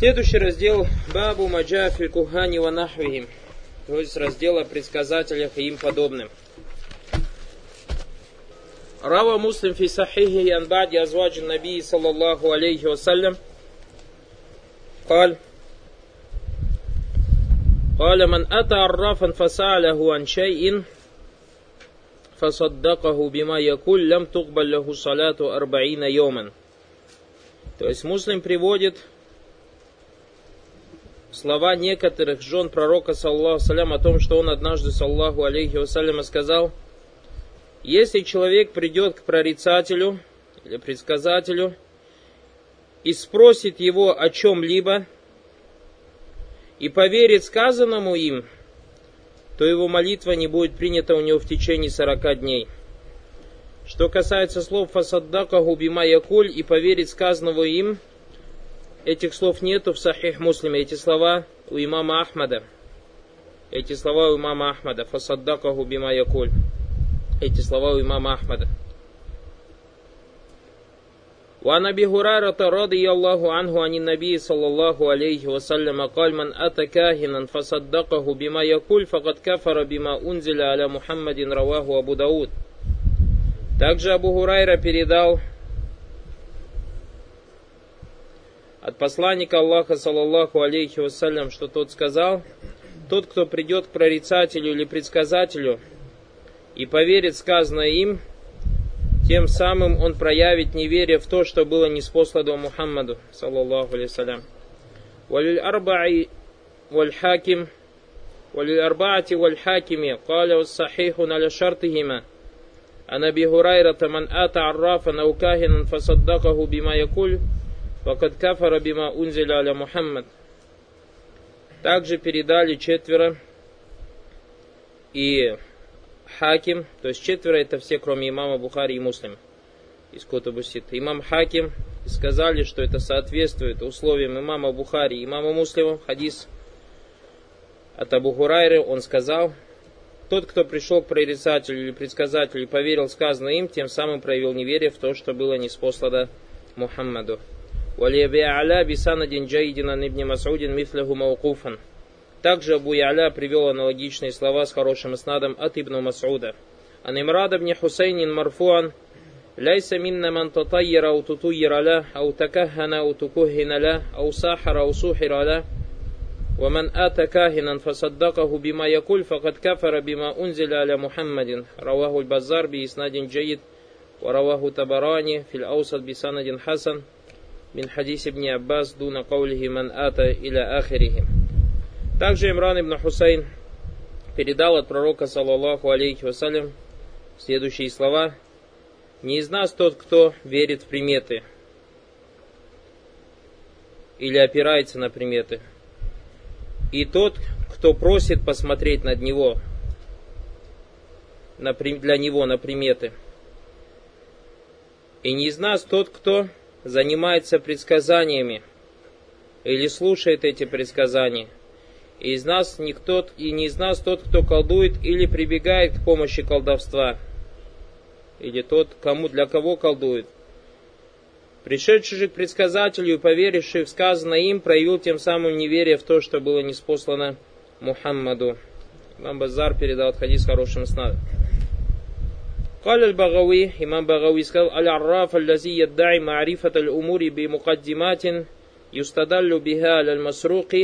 Следующий раздел Бабу Маджафи Кухани Ванахвихим, то есть раздел о предсказателях и им подобным. Рава Муслим фи сахихи ян ба'ди азваджи Наби саллаллаху алейхи вассалям قال قال من أتى عرافا فسأله عن شيء فصدقه بما يقول لم تقبل له صلاة أربعين يوما То есть муслим приводит слова некоторых жен пророка, саллаху салям, о том, что он однажды, саллаху алейхи вассаляма, сказал, если человек придет к прорицателю или предсказателю и спросит его о чем-либо, и поверит сказанному им, то его молитва не будет принята у него в течение сорока дней. Что касается слов «фасаддака губима якуль» и поверить сказанного им – Этих слов нету в Сахих Муслиме. Эти слова у имама Ахмада. Эти слова у имама Ахмада. Фасаддакаху бима якуль. Эти слова у имама Ахмада. وعن ابي هريره رضي الله عنه عن النبي صلى الله عليه وسلم قال من اتى كاهنا فصدقه بما يقول فقد كفر بما انزل على محمد رواه ابو داود также Абу Хурайра передал от посланника Аллаха, саллаллаху алейхи вассалям, что тот сказал, тот, кто придет к прорицателю или предсказателю и поверит сказанное им, тем самым он проявит неверие в то, что было неспослано Мухаммаду, саллаллаху алейхи Валиль арбаи валь хаким وللأربعة والحاكم قال والصحيح على شرطهما عن أبي هريرة من آتى عرافا أو كاهنا فصدقه بما يقول Факад кафара бима унзиля аля Мухаммад. Также передали четверо и Хаким, то есть четверо это все, кроме имама Бухари и Муслима из Кутабусит. Имам Хаким сказали, что это соответствует условиям имама Бухари и имама Муслима. Хадис от Абу Хурайры, он сказал, тот, кто пришел к прорицателю или предсказателю и поверил сказанное им, тем самым проявил неверие в то, что было неспослано Мухаммаду. وليبي Аля бисанадин джайдин ан ибн Масудин мифляху маукуфан. Также Абу Яля привел аналогичные слова с хорошим иснадом от Ибн Масуда. Ан Имрад ибн Хусейнин марфуан ليس منا من تطير أو تطير له أو تكهن أو تكهن له أو ساحر أو سوحر له ومن آتى كاهنا فصدقه بما يقول فقد كفر بما أنزل على محمد رواه البزار بإسناد جيد ورواه تبراني في الأوسط بسند حسن мин хадис ибн Аббас дуна каулихи ман ата иля ахирихи. Также Имран ибн Хусейн передал от пророка, саллаллаху алейхи вассалям, следующие слова. Не из нас тот, кто верит в приметы или опирается на приметы. И тот, кто просит посмотреть над него, для него на приметы. И не из нас тот, кто занимается предсказаниями или слушает эти предсказания. И из нас никто, и не из нас тот, кто колдует или прибегает к помощи колдовства, или тот, кому для кого колдует. Пришедший же к предсказателю и поверивший в сказанное им, проявил тем самым неверие в то, что было неспослано Мухаммаду. Имам Базар передал хадис хорошим снадом. قال البغوي إمام بغوي قال العراف الذي يدعي معرفة الأمور بمقدمات يستدل بها على المسروق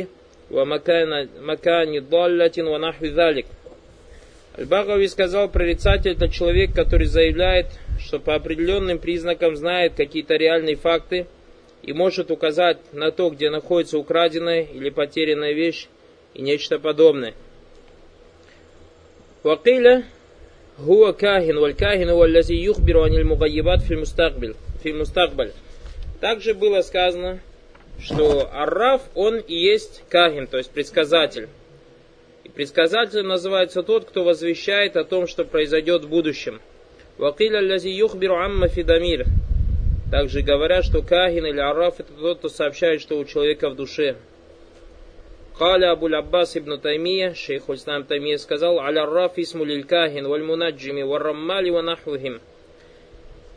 ومكان مكان ضالة ونحو ذلك Аль-Багави сказал, прорицатель это человек, который заявляет, что по определенным признакам знает какие-то реальные факты и может указать на то, где находится украденная или потерянная вещь и нечто подобное. Вакиля Хуа кахин, валь кахин, валь юхбиру аниль мугайибат фи мустакбаль. Также было сказано, что Арраф, он и есть кахин, то есть предсказатель. И предсказатель называется тот, кто возвещает о том, что произойдет в будущем. Вакиля лязи юхбиру амма фидамир. Также говорят, что кахин или Арраф это тот, кто сообщает, что у человека в душе. Каля Абуль Аббас ибн Таймия, шейх Ульслам Таймия сказал, «Аля раф исму лилькахин, валь мунаджими, варраммали, ванахвухим».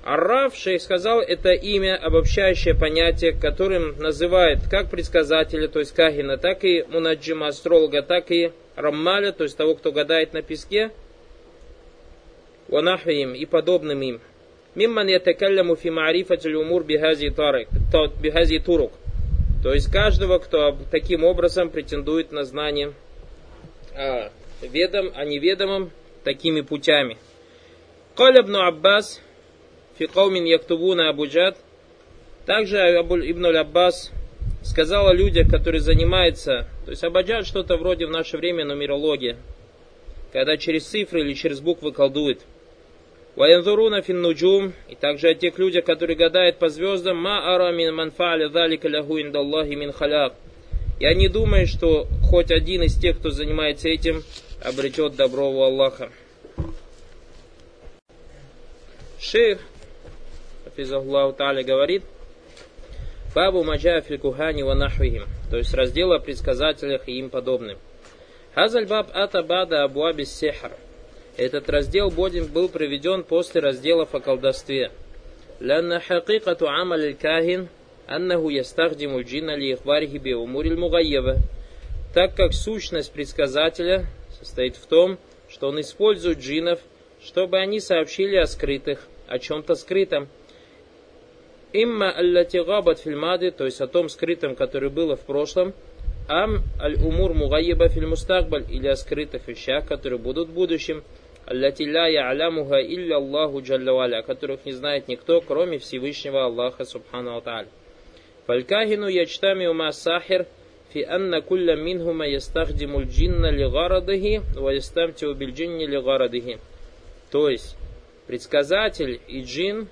Арраф, шейх сказал, это имя, обобщающее понятие, которым называют как предсказателя, то есть Кахина, так и Мунаджима, астролога, так и Раммаля, то есть того, кто гадает на песке, Ванахвим и подобным им. Мимман ятакаляму фи ма'рифатил умур бихази турук. То есть каждого, кто таким образом претендует на знание о, ведом, о неведомом такими путями. Ибн Аббас фи каумин яктубуна абуджад. Также Ибн Аббас сказал о людях, которые занимаются, то есть абаджад что-то вроде в наше время нумерология, когда через цифры или через буквы колдует. Ваянзуруна финнуджум, и также о тех людях, которые гадают по звездам, ма ара мин манфа'ля залика лягу индаллахи мин халяк. Я не думаю, что хоть один из тех, кто занимается этим, обретет добро у Аллаха. Шейх, Хафизахуллаху Та'аля, говорит, Бабу Маджа Кухани ва нахвихим, то есть раздел о предсказателях и им подобным. Хазаль баб ата бада абуаби сехар. Этот раздел Бодин был приведен после разделов о колдовстве. لأن حقيقة عمل الكاهن أنه يستخدم الجن لإخباره بأمور المغيبة так как сущность предсказателя состоит в том, что он использует джинов, чтобы они сообщили о скрытых, о чем-то скрытом. Имма аллати габат фильмады, то есть о том скрытом, которое было в прошлом, ам аль-умур мугайеба фильмустакбаль, или о скрытых вещах, которые будут в будущем, аллати ля я'лямуха илля Аллаху джалла о которых не знает никто, кроме Всевышнего Аллаха субхану ва Фалькахину ячтами ума сахир – في أن كل منهما يستخدم الجن لغرضه ويستمتع بالجن لغرضه. То есть, предсказатель и джин,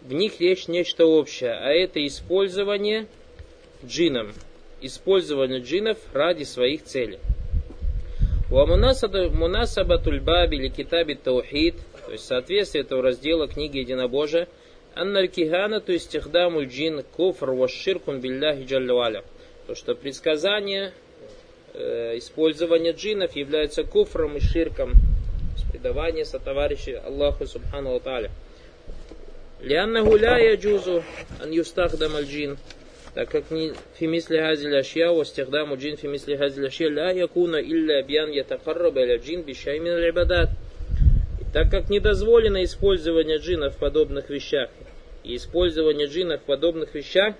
в них есть нечто общее, а это использование джином, использование джинов ради своих целей. Мунасабатуль баби или китаби таухид, то есть соответствие этого раздела книги Единобожия, Анналь кихана, то есть техдамуль джин, куфр, вашширкун билляхи джаллаваля то что предсказание, э, использование джинов является куфром и ширком, предавание сотоварища Аллаху Субхану Ва Тааля. Лианнаху ля яджузу ан юстахдам аль джин, так как не фимисли газиль ашья, вастихдаму джин фимисли газиль ашья, ля якуна илля бьян ятакарраба иля джин бишаймин аль ибадат. Так как не дозволено использование джинов в подобных вещах, и использование джинов в подобных вещах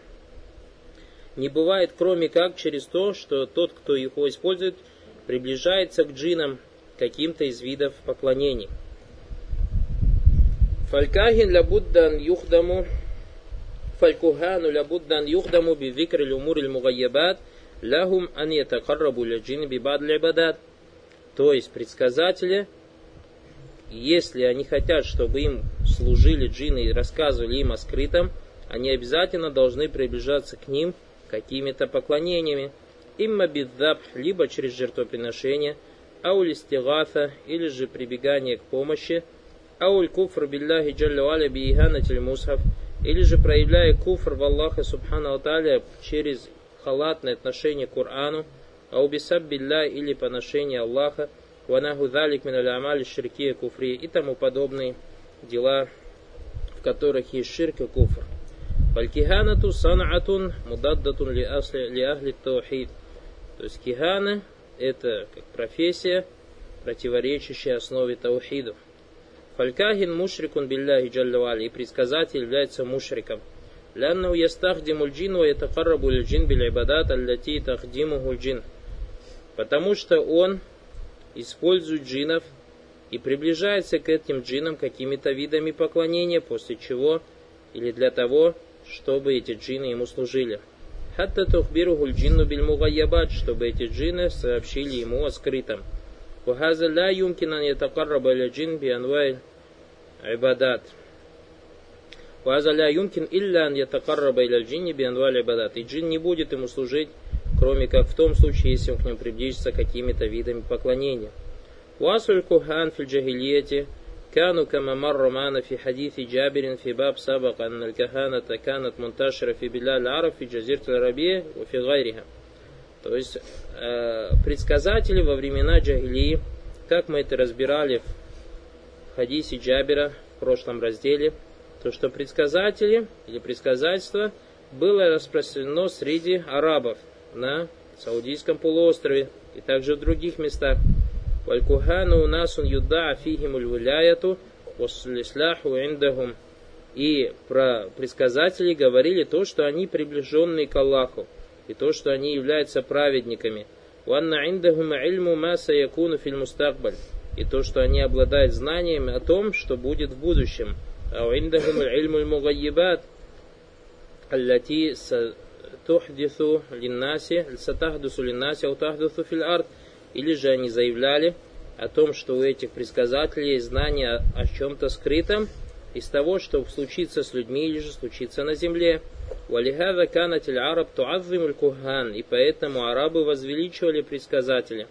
не бывает, кроме как через то, что тот, кто его использует, приближается к джинам каким-то из видов поклонений. Фалькахин лябуддан юхдаму фалькухану лябуддан юхдаму бивикр умур мугайябат лахум ан ятакаррабу ляджин бибад лябадат. То есть предсказатели, если они хотят, чтобы им служили джины и рассказывали им о скрытом, они обязательно должны приближаться к ним – какими-то поклонениями, имма биддаб, либо через жертвоприношение, ауль истигафа, или же прибегание к помощи, ауль куфр билляхи джалля бииханатиль мусхав, или же проявляя куфр в Аллаха субхану аталя через халатное отношение к Корану, аубисаб билля или поношение Аллаха, ванаху залик мин амали ширки куфри и тому подобные дела, в которых есть ширк и куфр. Фалькиханату санатун мудаддатун ли ахли таухид. То есть кихана это как профессия, противоречащая основе таухиду. Фалькахин мушрикун билляхи джаллавали. И предсказатель является мушриком. لأنه يستخدم الجن ويتقرب الجن بالعبادات التي تخدمه الجن. Потому что он использует джинов и приближается к этим джинам какими-то видами поклонения, после чего или для того, чтобы эти джинны ему служили. Хатта тухбируху джинну биль мугайябат, чтобы эти джинны сообщили ему о скрытом. Вахаза ла юмкина не такарраба ля джин би анвай ибадат. Вахаза ля юмкин илля ан ятакарраба иля джинни би анвай ибадат. И джин не будет ему служить, кроме как в том случае, если он к нему приблизится какими-то видами поклонения. Васуль кухан фил джахилияти – كانوا كما مر معنا في حديث جابر في باب سبق أن الكهانة كانت منتشرة في بلاد العرب في جزيرة العربية وفي غيرها. То есть э, предсказатели во времена джагилии, как мы это разбирали в хадисе Джабера в прошлом разделе, то что предсказатели или предсказательство было распространено среди арабов на Саудийском полуострове и также в других местах. Валькухану у нас он юда афихимуль виляяту waслисляху индахум. И про предсказателей говорили то, что они приближенные к Аллаху, и то, что они являются праведниками. Ванна индахума ильму маса якуну филь мустакбаль. И то, что они обладают знаниями о том, что будет в будущем. А индахум ильму мугайибат. Аллати сатухдису линнаси, сатахдусу линнаси, аутахдусу филь арт. Или же они заявляли о том, что у этих предсказателей есть знания о чем-то скрытом из того, что случится с людьми или же случится на земле. Валихада канатель араб туаззимуль кухан, и поэтому арабы возвеличивали предсказателя.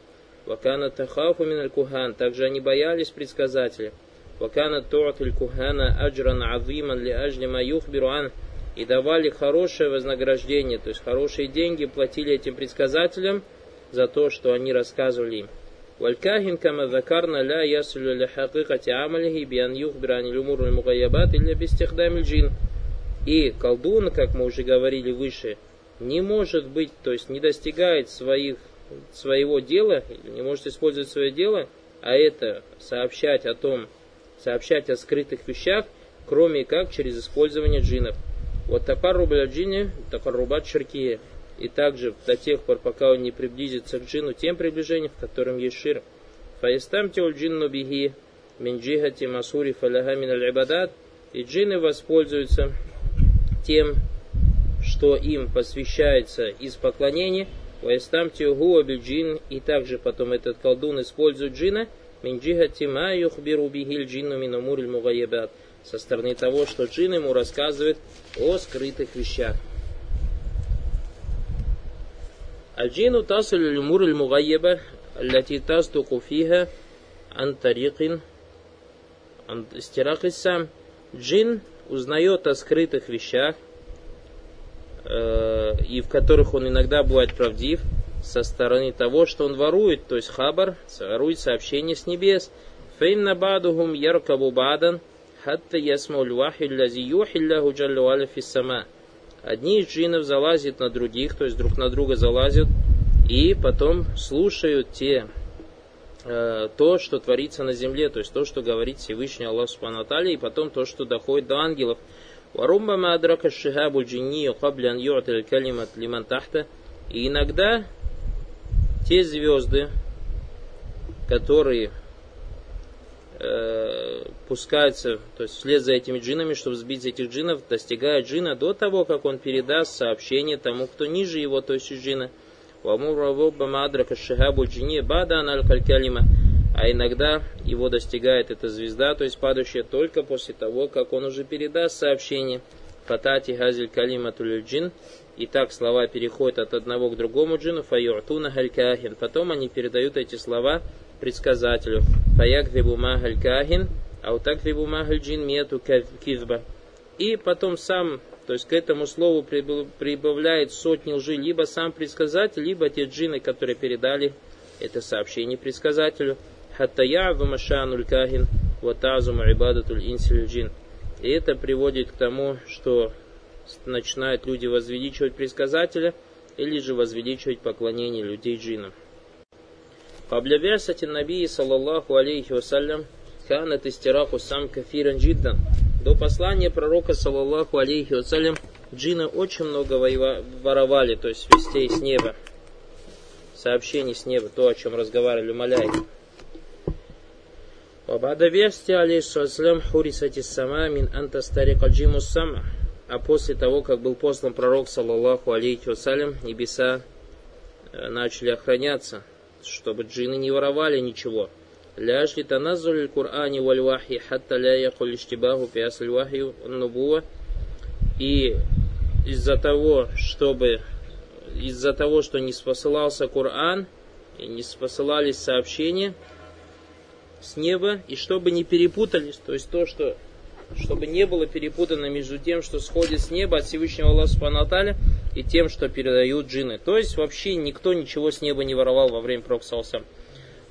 Вакана тахафу миналь кухан, также они боялись предсказателя. Вакана туатиль кухана аджран азиман ли ажли ма юхбиру ан, и давали хорошее вознаграждение, то есть хорошие деньги платили этим предсказателям за то, что они рассказывали им. Валькахин кама закарна ля ясулю ля хакикати амалихи биан юхбирани люмур мугаябат или бистихдам джин. И колдун, как мы уже говорили выше, не может быть, то есть не достигает своих, своего дела, не может использовать свое дело, а это сообщать о том, сообщать о скрытых вещах, кроме как через использование джинов. Вот такарруб джинни, такаррубат ширкия. И также до тех пор, пока он не приблизится к джину, тем приближением, в котором есть шир. Фаистам джинну бихи минджихати масури фаляха мин И джинны воспользуются тем, что им посвящается из поклонения. Ваистам тиугуа джин. И также потом этот колдун использует джина. Минджихати ма юхбиру бихиль джинну мин умур мугаябат со стороны того, что джин ему рассказывает о скрытых вещах. الجين تصل الأمور المغيبة التي تصدق فيها عن طريق عن استراق السام Джин узнает о скрытых вещах, э, и в которых он иногда бывает правдив, со стороны того, что он ворует, то есть хабар, ворует сообщение с небес. Фейнна бадухум яркабу бадан – хатта ясмауль вахи лязи юхилляху джаллю сама. Одни из джинов залазят на других, то есть друг на друга залазят, и потом слушают те, то, что творится на земле, то есть то, что говорит Всевышний Аллах Субхану и потом то, что доходит до ангелов. Варумбама адрака шихабу джиннию лиман тахта. И иногда те звезды, которые э, пускаются, то есть вслед за этими джинами, чтобы сбить этих джинов, достигая джина до того, как он передаст сообщение тому, кто ниже его, то есть джина. А иногда его достигает эта звезда, то есть падающая только после того, как он уже передаст сообщение. Фатати газиль калима джин. И так слова переходят от одного к другому джину. Фаюатуна халькахин. Потом они передают эти слова предсказателю. Фаяквибу махаль кахин, а утаквибу махаль джин мету кизба. И потом сам, то есть к этому слову прибавляет сотни лжи либо сам предсказатель, либо те джины, которые передали это сообщение предсказателю. Хаттая вамашануль кахин ватазум ибадатуль инсиль джин. И это приводит к тому, что начинают люди возвеличивать предсказателя или же возвеличивать поклонение людей джинам. Пабля версати Набии, саллаллаху алейхи вассалям, канат истираху сам кафиран джиддан – до послания пророка, саллаллаху алейхи вассалям, джины очень много воровали, то есть вестей с неба, сообщений с неба, то, о чем разговаривали маляйки. Вабада вести, алейхиссалям, хурисати сама мин анта старикаджиму сама. А после того, как был послан пророк, саллаллаху алейхи вассалям, небеса э, начали охраняться, чтобы джины не воровали ничего. Ляжли таназзуль Кур'ани валь вахи хатта ля якуль иштибаху пиасль вахи нубуа. И из-за того, чтобы из-за того, что не спосылался Коран, и не спосылались сообщения с неба, и чтобы не перепутались, то есть то, что чтобы не было перепутано между тем, что сходит с неба от Всевышнего Аллаха Субхану и тем, что передают джинны. То есть вообще никто ничего с неба не воровал во время пророка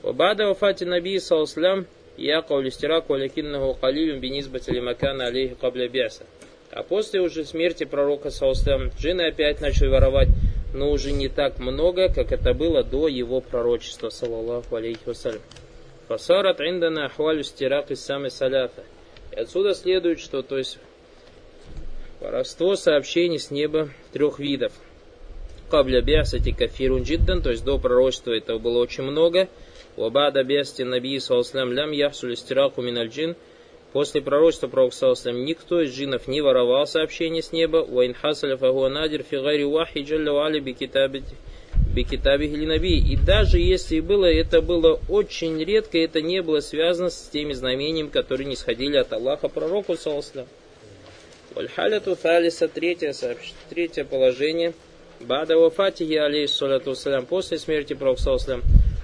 Салсам. Бада вафати Наби Салслам Я каулистирак валякиннаху калилюм бинизбати лимакана алейхи кабля биаса. А после уже смерти пророка Саустам джины опять начали воровать, но уже не так много, как это было до его пророчества, саллаллаху алейхи вассалям. Фасарат индана ахвалю стирак из самой салята. И отсюда следует, что то есть воровство сообщений с неба трех видов. Кабля биасати кафирун джиддан, то есть до пророчества этого было очень много. Вабада биасти наби саласлам лям яхсуль стираку миналь джин. После пророчества пророка никто из джинов не воровал сообщения с неба. Уайн хасаля фагуа надир фигари вахи джалля вали бикитабити бикитаби наби. И даже если было, это было очень редко, это не было связано с теми знамениями, которые не сходили от Аллаха пророку, саласлам. Вальхаляту талиса, третье, третье положение. Бада вафатихи, алейхиссалату после смерти пророка, саласлам,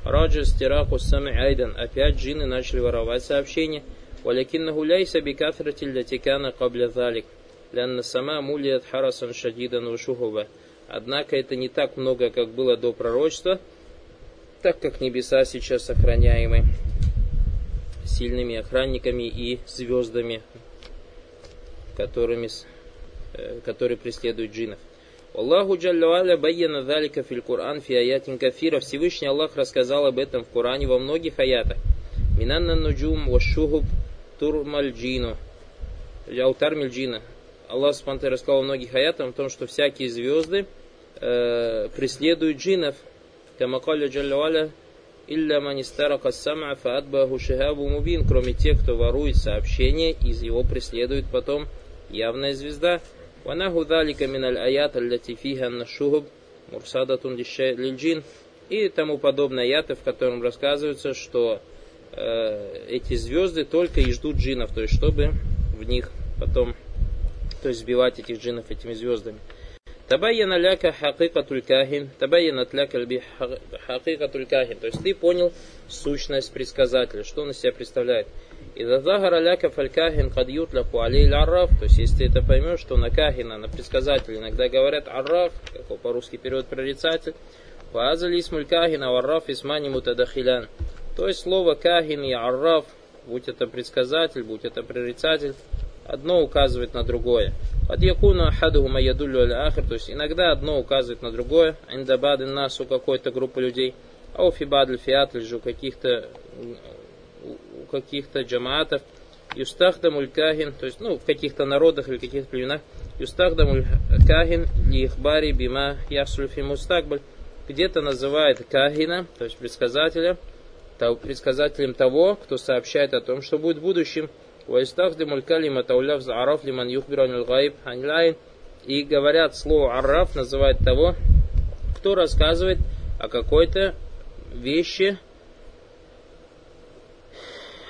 раджа стираку сами айдан, опять джины начали воровать сообщения. Валякиннаху ляйса бикафрати лятикана кабля залик. Лянна сама мулият харасан шадидан вушухуба. Однако это не так много, как было до пророчества, так как небеса сейчас охраняемы сильными охранниками и звездами, которыми, э, которые преследуют джинов. Аллаху Джалла Байяна Далика Филь Кур'ан Фи Аятин Кафира. Всевышний Аллах рассказал об этом в Коране во многих аятах. Минанна Нуджум Вашухуб Турмаль Джину. Аутар Джина. Аллах Спанте рассказал во многих аятах о том, что всякие звезды э, преследуют джинов. Камакаля Джалла Илля манистарака сам'a фаатбаху шихабу мубин, кроме тех, кто ворует сообщение, из его преследует потом явная звезда. Ванаху далика миналь аят аллати фиха нашухуб мурсадатун лильджин и тому подобное аяты, в котором рассказывается, что э, эти звезды только и ждут джинов, то есть чтобы в них потом, то есть сбивать этих джинов этими звездами. Табайяна ляка хакикатуль кахин, табайянат ляка хакикатуль кахин. То есть ты понял сущность предсказателя, что он из себя представляет. И зазагара ляка фалькахин кад ютляку алей арраф. То есть если ты это поймешь, что на кахина, на предсказателя иногда говорят арраф, как по-русски перевод прорицатель. Фаазали исмуль кахина варраф исмани мутадахилян. То есть слово кахин и арраф, будь это предсказатель, будь это прорицатель, одно указывает на другое. Под якуна хадухума ядулю аль то есть иногда одно указывает на другое, индабады нас у какой-то группы людей, а у фибадль фиат же у каких-то у каких-то джамаатов, юстахдамуль кахин, то есть ну, в каких-то народах или каких-то племенах, юстахдамуль кахин лихбари бима ясульфи мустакбаль, где-то называет кахина, то есть предсказателя, предсказателем того, кто сообщает о том, что будет в будущем, ويستخدم الكلمة أو لفظ عرف لمن يخبر عن الغيب عن العين и говорят слово арраф, называют того, кто рассказывает о какой-то вещи,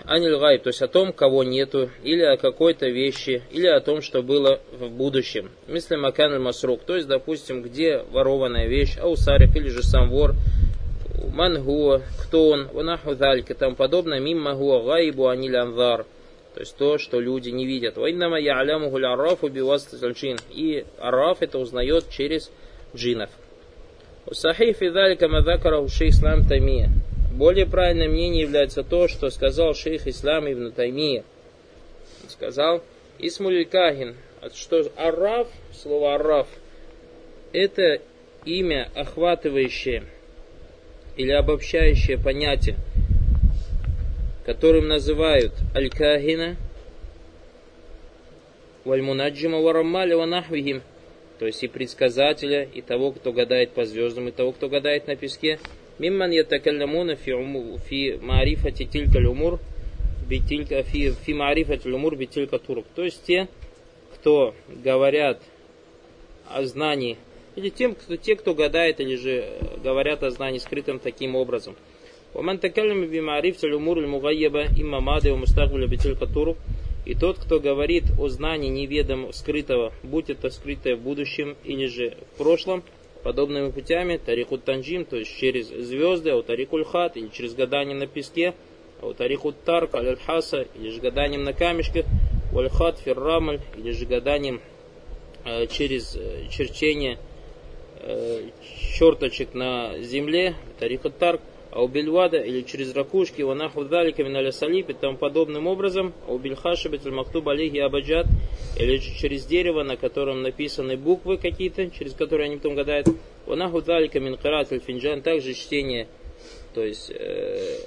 аниль гайб, то есть о том, кого нету, или о какой-то вещи, или о том, что было в будущем. Мысли макан масрук, то есть, допустим, где ворованная вещь, аусарик или же сам вор, мангуа, кто он, ванаху далька, там подобное, мимма гуа гайбу аниль анзар – то есть то, что люди не видят. Вайнама я'лямуху арафу джин. И араф это узнает через джинов. Сахих фидалика мадакараху шейх Ислам Таймия. Более правильным мнением является то, что сказал шейх Ислам ибн Таймия. Сказал, Исмуль Кахин, что араф, слово араф, это имя, охватывающее или обобщающее понятие, которым называют Аль-Кахина, Вальмунаджима Вараммаля Ванахвихим, то есть и предсказателя, и того, кто гадает по звездам, и того, кто гадает на песке. Мимман ятакалламуна фи, маарифати тилька умур, битилька, фи, фи маарифати битилька турк. То есть те, кто говорят о знании, или тем, кто, те, кто гадает, или же говорят о знании скрытым таким образом – Уман такалим бимариф умур мугайеба имма мады мустагбуля бетилька туру. И тот, кто говорит о знании неведом скрытого, будь это скрытое в будущем или же в прошлом, подобными путями, тарихут танджим, то есть через звезды, аутарикуль хат, или через гадание на песке, аутарихут тарк, аль-хаса, или же гаданием на камешке, вальхат, феррамль, или же гаданием э, через э, черчение э, черточек на земле, тарихут тарк, а убильвада или через ракушки, ванаху далика миналя салиб и тому подобным образом, а убильхашибет мактуб алейхи абаджат, или через дерево, на котором написаны буквы какие-то, через которые они потом гадают, ванаху далика мин карат финджан, также чтение, то есть э,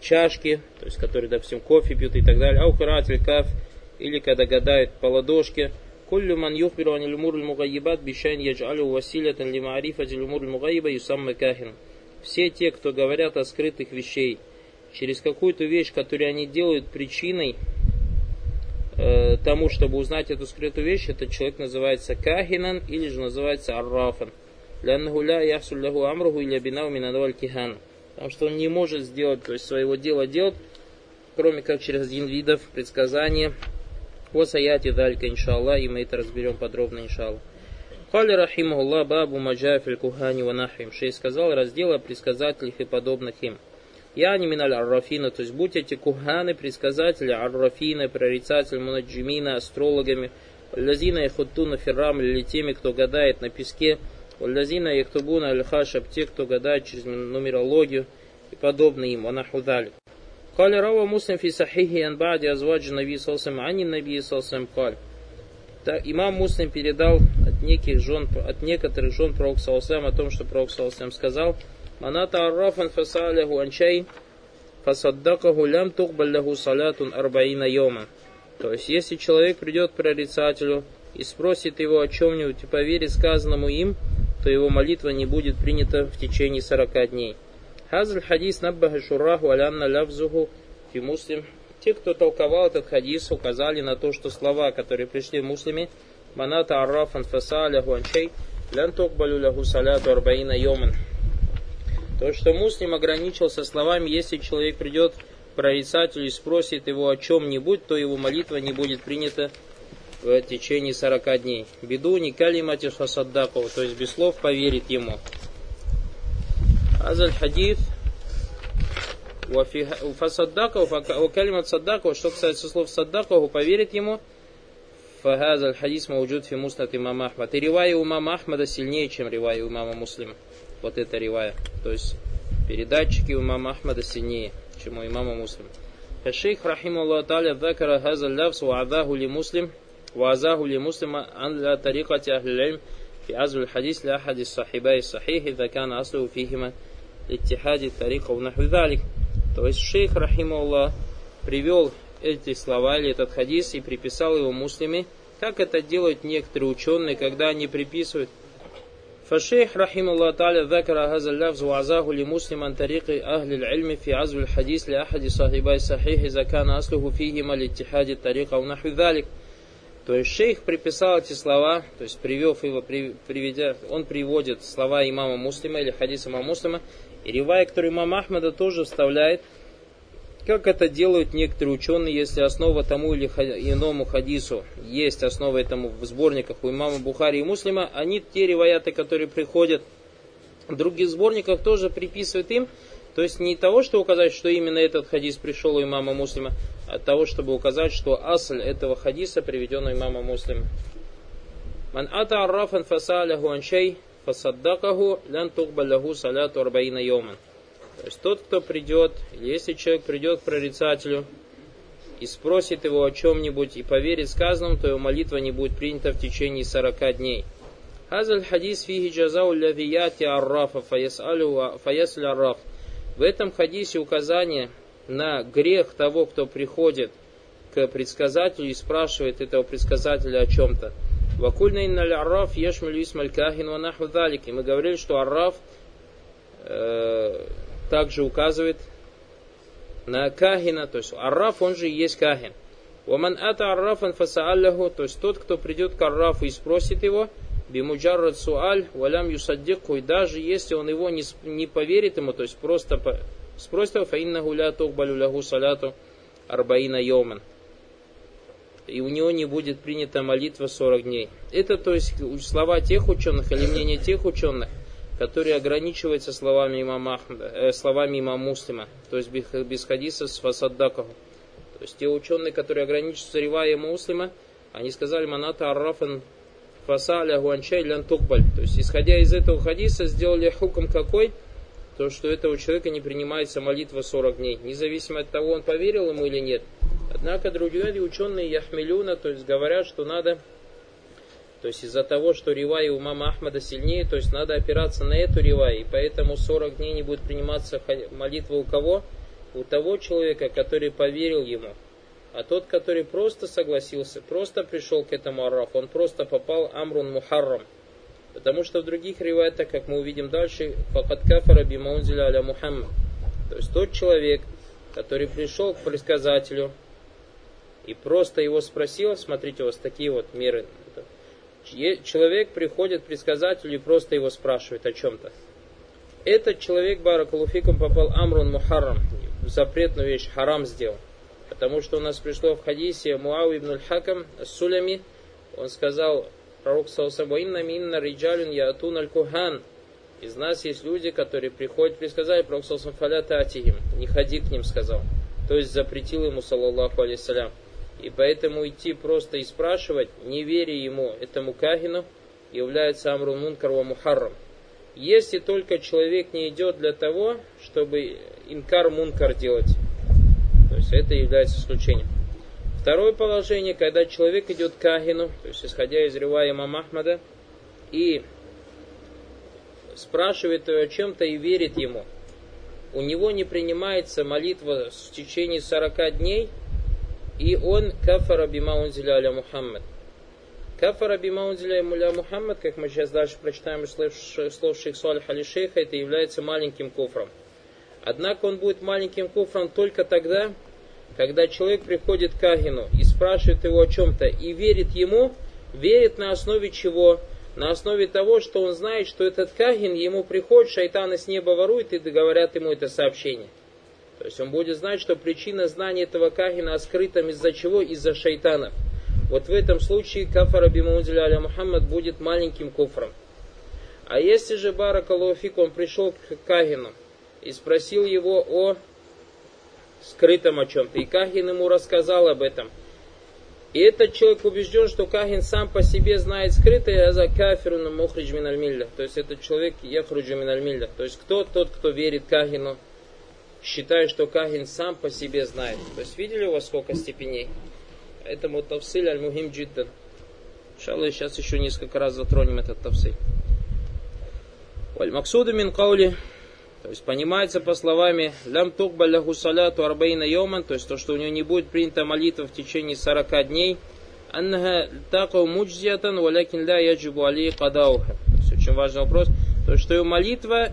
чашки, то есть которые, допустим, кофе пьют и так далее, аухарат каф, или когда гадают по ладошке, كل من يخبر عن الأمور المغيبات بشأن يجعله وسيلة لمعرفة الأمور المغيبة يسمى كاهن. Все те, кто говорят о скрытых вещей, через какую-то вещь, которую они делают причиной э, тому, чтобы узнать эту скрытую вещь, этот человек называется кахинан или же называется аррафан. Ляннаху ля яхсуль лаху амруху или бинау минадваль кихан. Потому что он не может сделать, то есть своего дела делать, кроме как через один видов предсказания, Васаяти далька, иншаллах, и мы это разберем подробно, иншаллах. Халя рахимахуллах бабу маджафиль кухани ванахим. Шей сказал раздел о предсказателях и подобных им. Я не миналь аррафина, то есть будь эти куханы, предсказатели, аррафины, прорицатели, мунаджимина, астрологами, лазина и хуттуна фиррам, или теми, кто гадает на песке, лазина и хтубуна аль-хашаб, те, кто гадает через нумерологию и подобные им, ванахудалик. قال روى مسلم في صحيحه عن بعض أزواج النبي صلى الله عليه وسلم عن النبي صلى الله عليه وسلم قال так, имам Муслим передал от неких жен, от некоторых жен Пророк Саласам о том, что Пророк Саласам сказал, «Маната аррафан фасаляху анчай, фасаддакаху лям тухбалляху салятун арбаина йома». То есть, если человек придет к прорицателю и спросит его о чем-нибудь и поверит сказанному им, то его молитва не будет принята в течение 40 дней. Хазаль хадис наббаха шураху алянна лавзуху фи муслим. Те, кто толковал этот хадис, указали на то, что слова, которые пришли в муслиме, маната аррафан фасаляху анчей, лян токбалю лаху саляту арбаина йоман. То, что муслим ограничился словами, если человек придет к прорицателю и спросит его о чем-нибудь, то его молитва не будет принята в течение 40 дней. Беду не калимати хасаддакова, то есть без слов поверит ему. هذا الحديث وفي فصدقه وكلمة صدقه что касается слов صدقه поверит ему فهذا الحديث موجود في مسند имама Ахмад. И ривая у имама Ахмада сильнее, чем ривая у имама Муслима. Вот это ривая. То есть передатчики у имама Ахмада сильнее, чем у имама Муслима. الشيخ رحمه الله تعالى ذكر هذا اللفظ وعذاه لمسلم وعزاه لمسلم عن طريقة أهل العلم في عزو الحديث لأحد الصحيبين الصحيح إذا كان أصله فيهما اتحاد тарика наху залик. То есть шейх, рахимуллах, привел эти слова или этот хадис и приписал его муслиме, как это делают некоторые ученые, когда они приписывают فالشيخ رحمه الله تعالى ذكر هذا اللفظ وعزاه لمسلم عن طريق أهل العلم في عزو الحديث لأحد صاحبي الصحيح إذا كان أصله فيهما الاتحاد الطريقة ونحو ذلك то есть шейх приписал эти слова, то есть привел его, приведя, он приводит слова имама Муслима или хадиса имама Муслима, и ривая, который имам Ахмада тоже вставляет, как это делают некоторые ученые, если основа тому или иному хадису есть основа этому в сборниках у имама Бухари и Муслима, они те риваяты, которые приходят в других сборниках, тоже приписывают им, то есть не того, что указать, что именно этот хадис пришел у имама Муслима, от того, чтобы указать, что асль этого хадиса приведен у имама Муслима. Ман ата аррафан фасаляху аншей фасаддакаху лян тухбалляху саляту арбаина йоман. То есть тот, кто придет, если человек придет к прорицателю и спросит его о чем-нибудь и поверит сказанному, то его молитва не будет принята в течение 40 дней. Хазаль хадис фиги джазау лявияти аррафа фаяслю арраф. В этом хадисе указание на грех того, кто приходит к предсказателю и спрашивает этого предсказателя о чем-то. Вакульна инналь арраф ешмалю исмаль кахин ванаху далики. Мы говорили, что арраф э, также указывает на кахина, то есть арраф, он же и есть кахин. Ваман ата аррафан фасааллаху, то есть тот, кто придет к аррафу и спросит его, бимуджаррад суаль, валям юсаддикху, и даже если он его не, не поверит ему, то есть просто Спросит его, фаиннаху ля тухбалю лягу саляту арбаина йоман. И у него не будет принята молитва 40 дней. Это то есть слова тех ученых или мнение тех ученых, которые ограничиваются словами имама, Ахмада, э, словами имама Муслима, то есть без, без хадиса с фасаддакаху. То есть те ученые, которые ограничиваются ривая Муслима, они сказали, маната аррафан фасаля гуанчай лян тукбаль. То есть, исходя из этого хадиса, сделали хуком какой? То, что этого человека не принимается молитва 40 дней. Независимо от того, он поверил ему или нет. Однако другие ученые Яхмелюна, то есть говорят, что надо, то есть из-за того, что ривай у мама Ахмада сильнее, то есть надо опираться на эту ривай, и поэтому 40 дней не будет приниматься молитва у кого? У того человека, который поверил ему. А тот, который просто согласился, просто пришел к этому араф, он просто попал Амрун Мухаррам. Потому что в других ривайтах, как мы увидим дальше, факат кафара бимаунзиля аля Мухаммад. То есть тот человек, который пришел к предсказателю и просто его спросил, смотрите, у вас такие вот меры. Человек приходит к предсказателю и просто его спрашивает о чем-то. Этот человек, Баракалуфикум, попал Амрун Мухаррам, в запретную вещь, харам сделал. Потому что у нас пришло в хадисе Муавия ибн Хакам Сулями, он сказал, пророк صلى الله عليه وسلم, إن منا رجالا يأتون الكهان. Из нас есть люди, которые приходят предсказать, пророк صلى الله عليه وسلم, فلا تأتهم, не ходи к ним, сказал. То есть запретил ему, صلى الله عليه وسلم. И поэтому идти просто и спрашивать, не веря ему, этому кахину, является أمر منكر ومحرم. Если только человек не идет для того, чтобы инкар мункар делать, то есть это является исключением. Второе положение, когда человек идет к Ахину, то есть исходя из Ривая имама Ахмада, и спрашивает его о чем-то и верит ему. У него не принимается молитва в течение 40 дней, и он кафара бимаунзиля аля Мухаммад. Кафара бимаунзиля аля Мухаммад, как мы сейчас дальше прочитаем из слов шейх Салих Али Шейха, это является маленьким куфром. Однако он будет маленьким куфром только тогда, когда человек приходит к Агину и спрашивает его о чем-то и верит ему, верит на основе чего? На основе того, что он знает, что этот Кагин ему приходит, шайтан с неба ворует и говорят ему это сообщение. То есть он будет знать, что причина знания этого Кагина скрыта из-за чего? Из-за шайтанов. Вот в этом случае кафара бимаудиля аля Мухаммад будет маленьким куфром. А если же Баракалуфик, он пришел к Кагину и спросил его о скрытом о чем-то. И Кахин ему рассказал об этом. И этот человек убежден, что Кахин сам по себе знает скрытое, а за кафиру мухридж минальмилля. То есть этот человек яхруджу минальмилля. То есть кто тот, кто верит Кахину, считая, что Кахин сам по себе знает. То есть видели у вас сколько степеней? Этому тавсиль аль-мухим джиддан. Иншаллах, сейчас еще несколько раз затронем этот тавсиль. Максуду мин каули то есть понимается по словами «Лям тукба ляху саляту арбаина йоман», то есть то, что у него не будет принята молитва в течение 40 дней, «Аннаха такау муджзиятан валякин ля яджибу али кадауха». То есть очень важный вопрос. То есть, что его молитва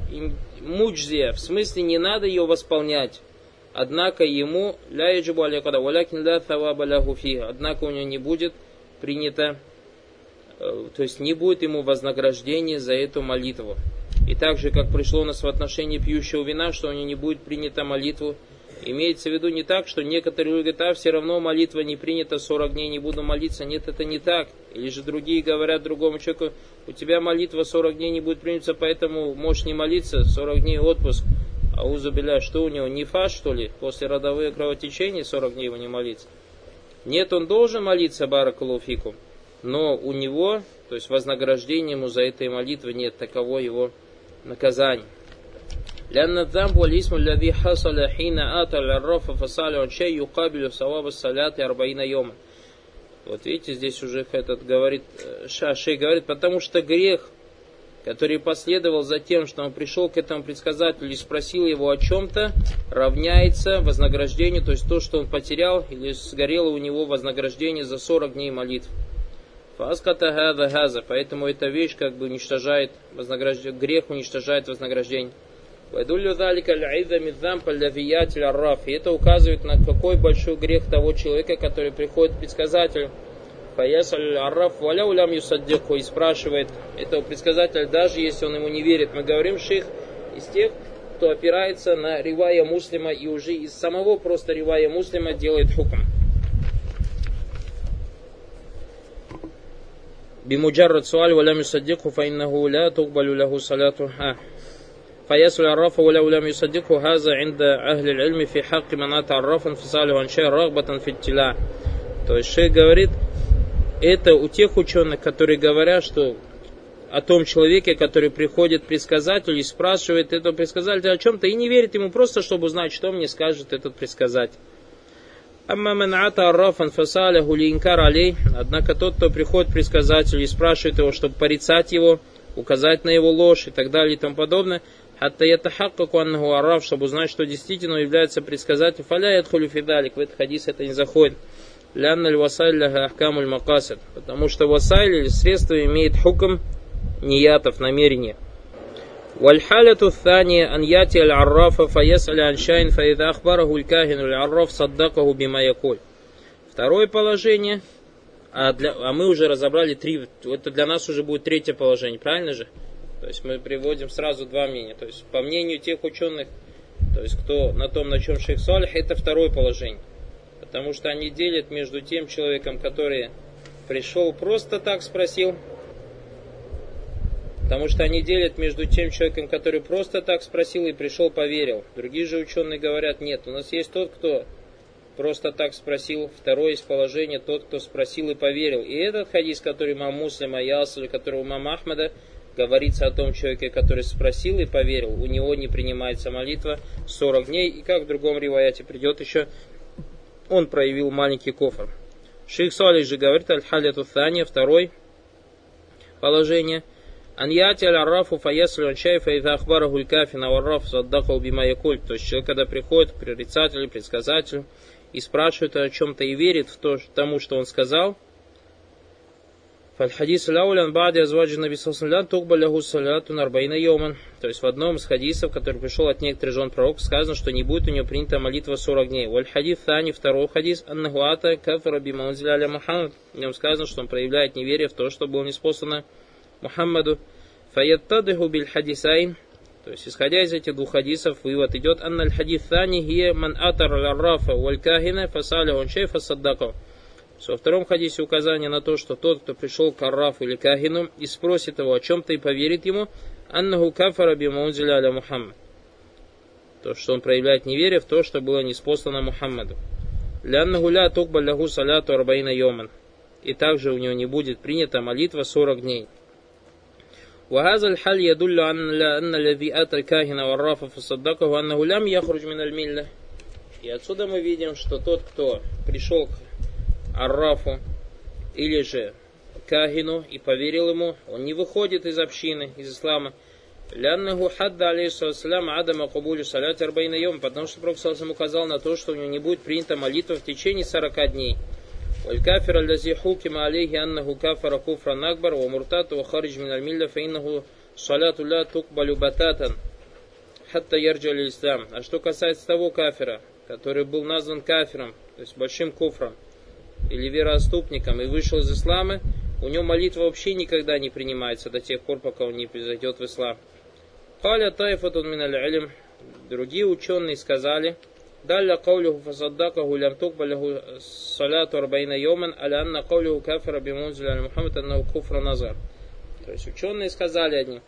муджзия, в смысле не надо ее восполнять. Однако ему ля яджибу али кадау, валякин ля таваба ляху Однако у него не будет принято, э, то есть не будет ему вознаграждения за эту молитву. И также, как пришло у нас в отношении пьющего вина, что у него не будет принята молитву. Имеется в виду не так, что некоторые люди говорят, а все равно молитва не принята, 40 дней не буду молиться. Нет, это не так. Или же другие говорят другому человеку, у тебя молитва 40 дней не будет принята, поэтому можешь не молиться, 40 дней отпуск. А у Забеля, что у него, не фаш, что ли? После родовых кровотечений 40 дней его не молиться? Нет, он должен молиться, Баракалуфику, но у него, то есть вознаграждения ему за этой молитвы нет, таково его наказание. لأن الذنب والاسم الذي حصل حين آتى العراف فصالح شيء يقابل ثواب الصلاة أربعين يوما. Вот видите, здесь уже этот говорит, Шашей говорит, потому что грех, который последовал за тем, что он пришел к этому предсказателю и спросил его о чем-то, равняется вознаграждению, то есть то, что он потерял или сгорело у него вознаграждение за 40 дней молитв. Фаската хада газа. Поэтому эта вещь как бы уничтожает вознаграждение, грех уничтожает вознаграждение. Вайдулю залика л'айда мидзам палявиятель арраф. И это указывает на какой большой грех того человека, который приходит к предсказателю. Фаясаль арраф валя улям юсаддиху и спрашивает этого предсказателя, даже если он ему не верит. Мы говорим шейх из тех, кто опирается на ривая муслима и уже из самого просто ривая муслима делает хукм. بمجرد سؤال ولم يصدقه فإنه لا تقبل له صلاته فيسأل الرف ولو لم يصدقه هذا عند أهل العلم في حق من أتى الرفا فسأله عن شيء رغبة في ابتلاع то есть шейх говорит это у тех ученых, которые говорят, что о том человеке, который приходит предсказатель и спрашивает этого предсказателя о чем-то и не верит ему просто, чтобы узнать, что мне скажет этот предсказатель. Однако тот, кто приходит предсказатель и спрашивает его, чтобы порицать его, указать на его ложь и так далее и тому подобное, Хатта ятахаккаку аннаху арраф, чтобы узнать, что действительно является предсказателем. Фаля ядхулю фидалик. В этот хадис это не заходит. Лянналь васайль ахкамуль макасид. Потому что васайль средство имеет хукм ниятов, намерения. والحالة الثانية أن يأتي العراف فيسأل عن شيء فإذا أخبره الكاهن العراف صدقه بما يقول. Второе положение, а, для, а мы уже разобрали три, это для нас уже будет третье положение, правильно же? То есть мы приводим сразу два мнения. То есть по мнению тех ученых, то есть кто на том, на чем шейх Салих, это второе положение. Потому что они делят между тем человеком, который пришел просто так спросил, Потому что они делят между тем человеком, который просто так спросил и пришел, поверил. Другие же ученые говорят, нет, у нас есть тот, кто просто так спросил. Второе из положения, тот, кто спросил и поверил. И этот хадис, который имам Муслим, Аяс, или который имам Ахмада, говорится о том человеке, который спросил и поверил. У него не принимается молитва 40 дней. И как в другом риваяте придет еще, он проявил маленький кофр. Шейх Салих же говорит, аль-халяту второй положение – Ан яти аль-аррафу фаяслю анчайфа и ахбараху аль-кафин аварраф заддахал бима якуль. То есть человек, когда приходит к прорицателю, предсказателю и спрашивает о чем-то и верит в то, тому, что он сказал, Фальхадис лаулян бади азваджи наби сасалям тухба лягу саляту нарбайна йоман. То есть в одном из хадисов, который пришел от некоторых жен пророков, сказано, что не будет у него принята молитва 40 дней. Валь хадис тани, второй хадис, аннахуата кафара би маунзиля Мухаммад. В нем сказано, что он проявляет неверие в то, что было неспослано Мухаммаду. Фаяттадыху биль хадисайн. То есть, исходя из этих двух хадисов, вывод идет, анна аль хадис thani хие ман атар ларрафа валь кахина фасаля он шейфа саддака. Во втором хадисе указание на то, что тот, кто пришел к Аррафу или Кахину и спросит его о чем-то и поверит ему, аннаху кафара бимаунзиля аля Мухаммад. То, что он проявляет неверие в то, что было неспослано Мухаммаду. Ляннаху ля тукба лягу саляту арбаина йоман. И также у него не будет принята молитва 40 дней. وهذا الحل يدل على أن الذي أتى الكاهن والراف فصدقه أنه لم يخرج من الملة И отсюда мы видим, что тот, кто пришел к Аррафу или же Кахину и поверил ему, он не выходит из общины, из ислама. Ляннаху хадда алейхиссалам адама кубулю салят арбайна йом, потому что Пророк указал на то, что у него не будет принята молитва в течение 40 дней. والكافر الذي حكم عليه أنه كافر كفرا أكبر ومرتد وخارج من الملة فإنه صلاة لا تقبل بتاتا حتى يرجع للإسلام. А что касается того кафира, который был назван кафиром, то есть большим куфром, или вероотступником, и вышел из ислама, у него молитва вообще никогда не принимается до тех пор, пока он не произойдет в ислам. Халя тайфатун мин Другие ученые сказали, دل قوله فصدقه لم تقبل له صلاة أربعين يوما على أن قوله كافر بمنزل على محمد أنه كفر назар. То есть ученые сказали они,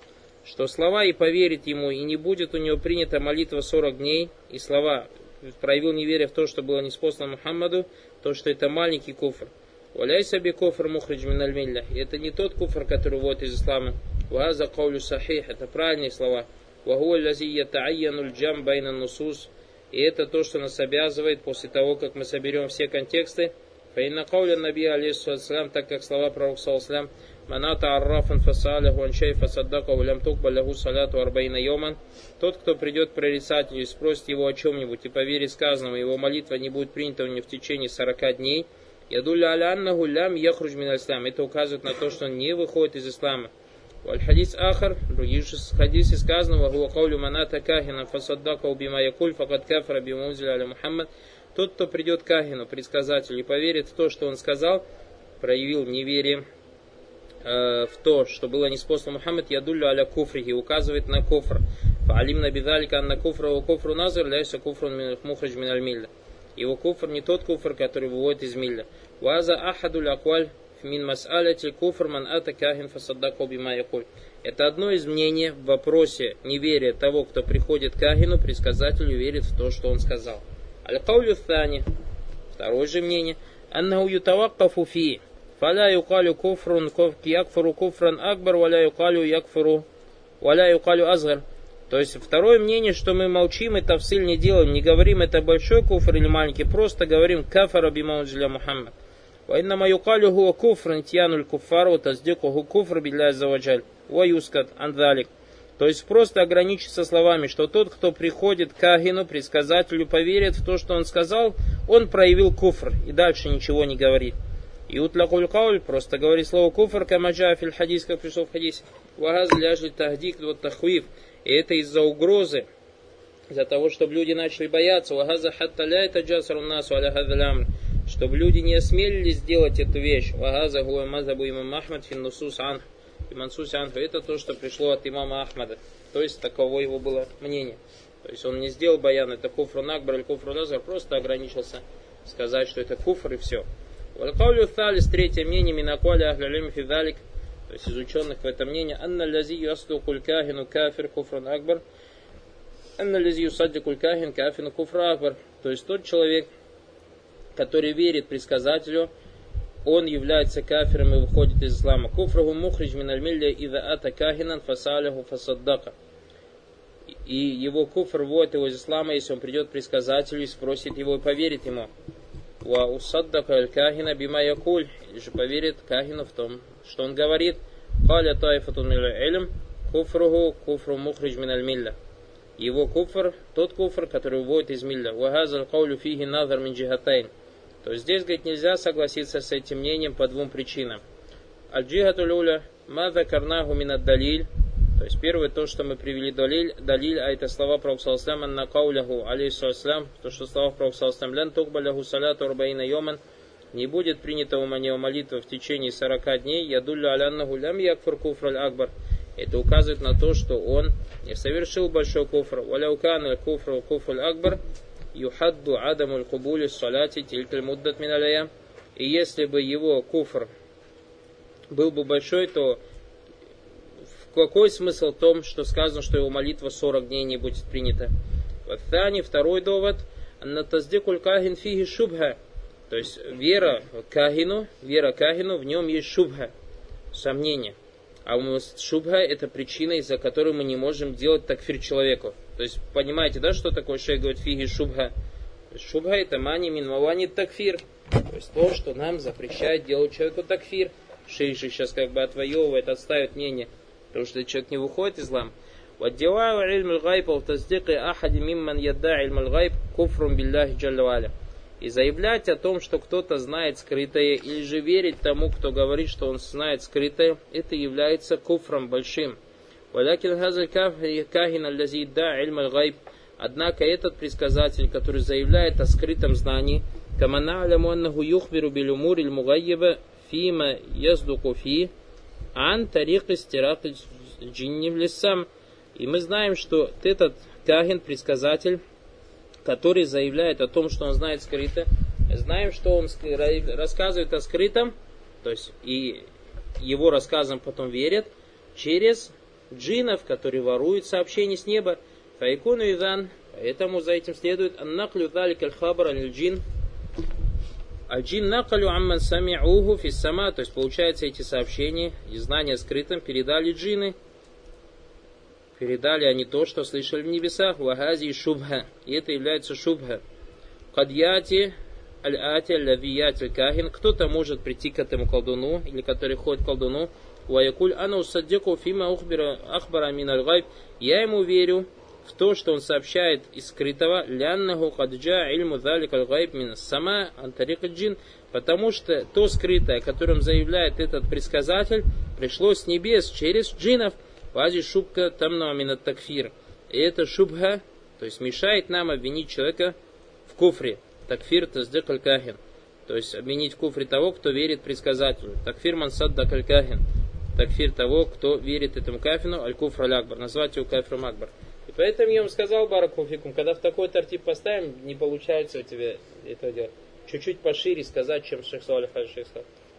что слова и поверит ему, и не будет у него принята молитва 40 дней, и слова проявил неверие в то, что было неспослано Мухаммаду, то, что это маленький куфр. Валяй себе куфр мухридж миналь И это не тот куфр, который вводит из ислама. Ваза каулю сахих. Это правильные слова. Вахуа лази ятаайянуль джам байна нусус. и это то, что нас обязывает после того, как мы соберем все контексты. Фаинна наби алейхиссалам, так как слова пророка саллаллаху Маната аррафан фасалиху анчай фасаддака улям тукба саляту арбаина йоман. Тот, кто придет к прорицателю и спросит его о чем-нибудь и поверит сказанному, его молитва не будет принята у него в течение 40 дней. Ядулля аля лям яхруж мин. Это указывает на то, что он не выходит из ислама. Аль-Хадис Ахар, в других же хадисе сказано, «Вагуа каулю маната кахина фасаддака убима якуль, факат кафра бимузля. Тот, кто придет к Кахину, предсказатель, и поверит в то, что он сказал, проявил неверие э, в то, что было неспослано Мухаммад, ядуллю аля куфрихи, указывает на куфр. Фаалим набидалика анна куфра у куфру назар, ляйса куфрун мухаджмин аль-милля. Его куфр не тот куфр, который выводит из милля. Ваза ахадуль акваль мин мас'аляти куфр ман ата кахин фасаддаку бима. Это одно из мнений в вопросе неверия того, кто приходит к Кахину, предсказателю верит в то, что он сказал. Аль-Каулю Thани, второе же мнение, аннаху ютаваккафу фи, Фаля юкалю куфрун якфуру куфран акбар, валя юкалю якфуру, валя юкалю азгар. То есть второе мнение, что мы молчим и тавсиль не делаем, не говорим это большой куфр или маленький, просто говорим кафара бимаунджля Мухаммад. وإنما يقال هو كفر انتيان الكفار وتصديقه كفر بالله عز وجل ويسكت عن ذلك. То есть просто ограничиться словами, что тот, кто приходит к Агину, предсказателю, поверит в то, что он сказал, он проявил куфр и дальше ничего не говорит. И утлакуль кауль просто говорит слово куфр, камаджа филь хадис, как пришел в хадисе. Вагаз ляжли тахдик вот тахвив. И это из-за угрозы, из-за того, чтобы люди начали бояться. Вагаза хатта ля это джасару насу аля чтобы люди не осмелились сделать эту вещь. Вагаза гуа мазабу имам Ахмад фин нусус анх. И Мансуси Анху, это то, что пришло от имама Ахмада. То есть таково его было мнение. То есть он не сделал баян, это куфру накбар или куфру просто ограничился сказать, что это куфр и все. Валкаулю Талис, третье мнение, минакуали ахлялим фидалик, то есть из ученых в этом мнении, анна лази ясду кулькахину кафир куфрун акбар, анна лази юсадди кулькахин кафину куфра акбар. То есть тот человек, который верит предсказателю, он является кафиром и выходит из ислама. Куфраху мухридж мин альмилля ида ата кахинан фасалиху фасаддака. И его куфр вводит его из ислама, если он придет к предсказателю и спросит его и поверит ему. Ва усаддака аль кахина бима якуль. Или же поверит кахину в том, что он говорит. Каля тайфатун милля элем. Куфруху куфру мухридж мин альмилля. Его куфр, тот куфр, который вводит из милля. Вахазал каулю фиги назар мин джихатайн то здесь, говорит, нельзя согласиться с этим мнением по двум причинам. Аль-джихату люля, мада карнаху то есть первое, то, что мы привели далиль, далиль, а это слова Пророка Саласлама на кауляху, алейхиссалам, то, что слова Пророка Саласлам, лян тухбаляху саляту арбаина йоман, не будет принято у него молитва в течение 40 дней, ядулля аляннаху лям якфур куфр акбар. Это указывает на то, что он не совершил большой куфр. Валяукан куфр куфр акбар, юхадду адаму кубули салати тилькаль муддат миналая. И если бы его куфр был бы большой, то какой смысл в том, что сказано, что его молитва 40 дней не будет принята? Ваттани, второй довод, на таздикуль кахин фиги шубха. То есть вера кахину, вера кахину, в нем есть шубха, сомнение. А у нас шубха это причина, из-за которой мы не можем делать такфир человеку. То есть, понимаете, да, что такое шейх говорит фиги шубха? Шубха это мани мин мавани такфир. То есть то, что нам запрещает делать человеку такфир. Шейх же сейчас как бы отвоевывает, отставит мнение. Потому что человек не выходит из лам. والدعاء علم الغيب وتصديق أحد ممن يدعي علم الغيب كفر بالله جل وعلا. И заявлять о том, что кто-то знает скрытое, или же верить тому, кто говорит, что он знает скрытое, это является куфром большим. Валякин хазаль кахин аллази да илм гайб. Однако этот предсказатель, который заявляет о скрытом знании, камана аляму аннаху юхбиру билюмур иль фима яздуку фи ан тарик истирак джинни в лесам. И мы знаем, что этот кахин, предсказатель, который заявляет о том, что он знает скрыто, знаем, что он рассказывает о скрытом, то есть и его рассказам потом верят, через джинов, которые воруют сообщения с неба. Файкуну идан, поэтому за этим следует аннаклю далик аль-хабар аль-джин. Аль-джин накалю амман сами'уху фиссама, то есть получается эти сообщения и знания скрытым передали джины. Передали они то, что слышали в небесах, вагази и шубха. И это является шубха. Кадьяти аль-ати аль-лавият аль-кахин. Кто-то может прийти к этому колдуну, или который ходит к колдуну, Ваякуль ана усаддику фима ахбара миналь гайб. Я ему верю в то, что он сообщает из скрытого, ляннаху каджа ильму залик аль-гайб мин сама антарик джин, потому что то скрытое, которым заявляет этот предсказатель, пришло с небес через джинов, вази шубка тамна мина такфир. И это шубха, то есть мешает нам обвинить человека в куфре. Такфир таздик аль-кахин. То есть обвинить в куфре того, кто верит предсказателю. Такфир мансад дакалькахин такфир того, кто верит этому кафину, аль-куфр аль-акбар, назвать его кафром акбар. И поэтому я вам сказал, Баракуфикум, когда в такой тартип поставим, не получается у тебя это делать. Чуть-чуть пошире сказать, чем шейх Салих аль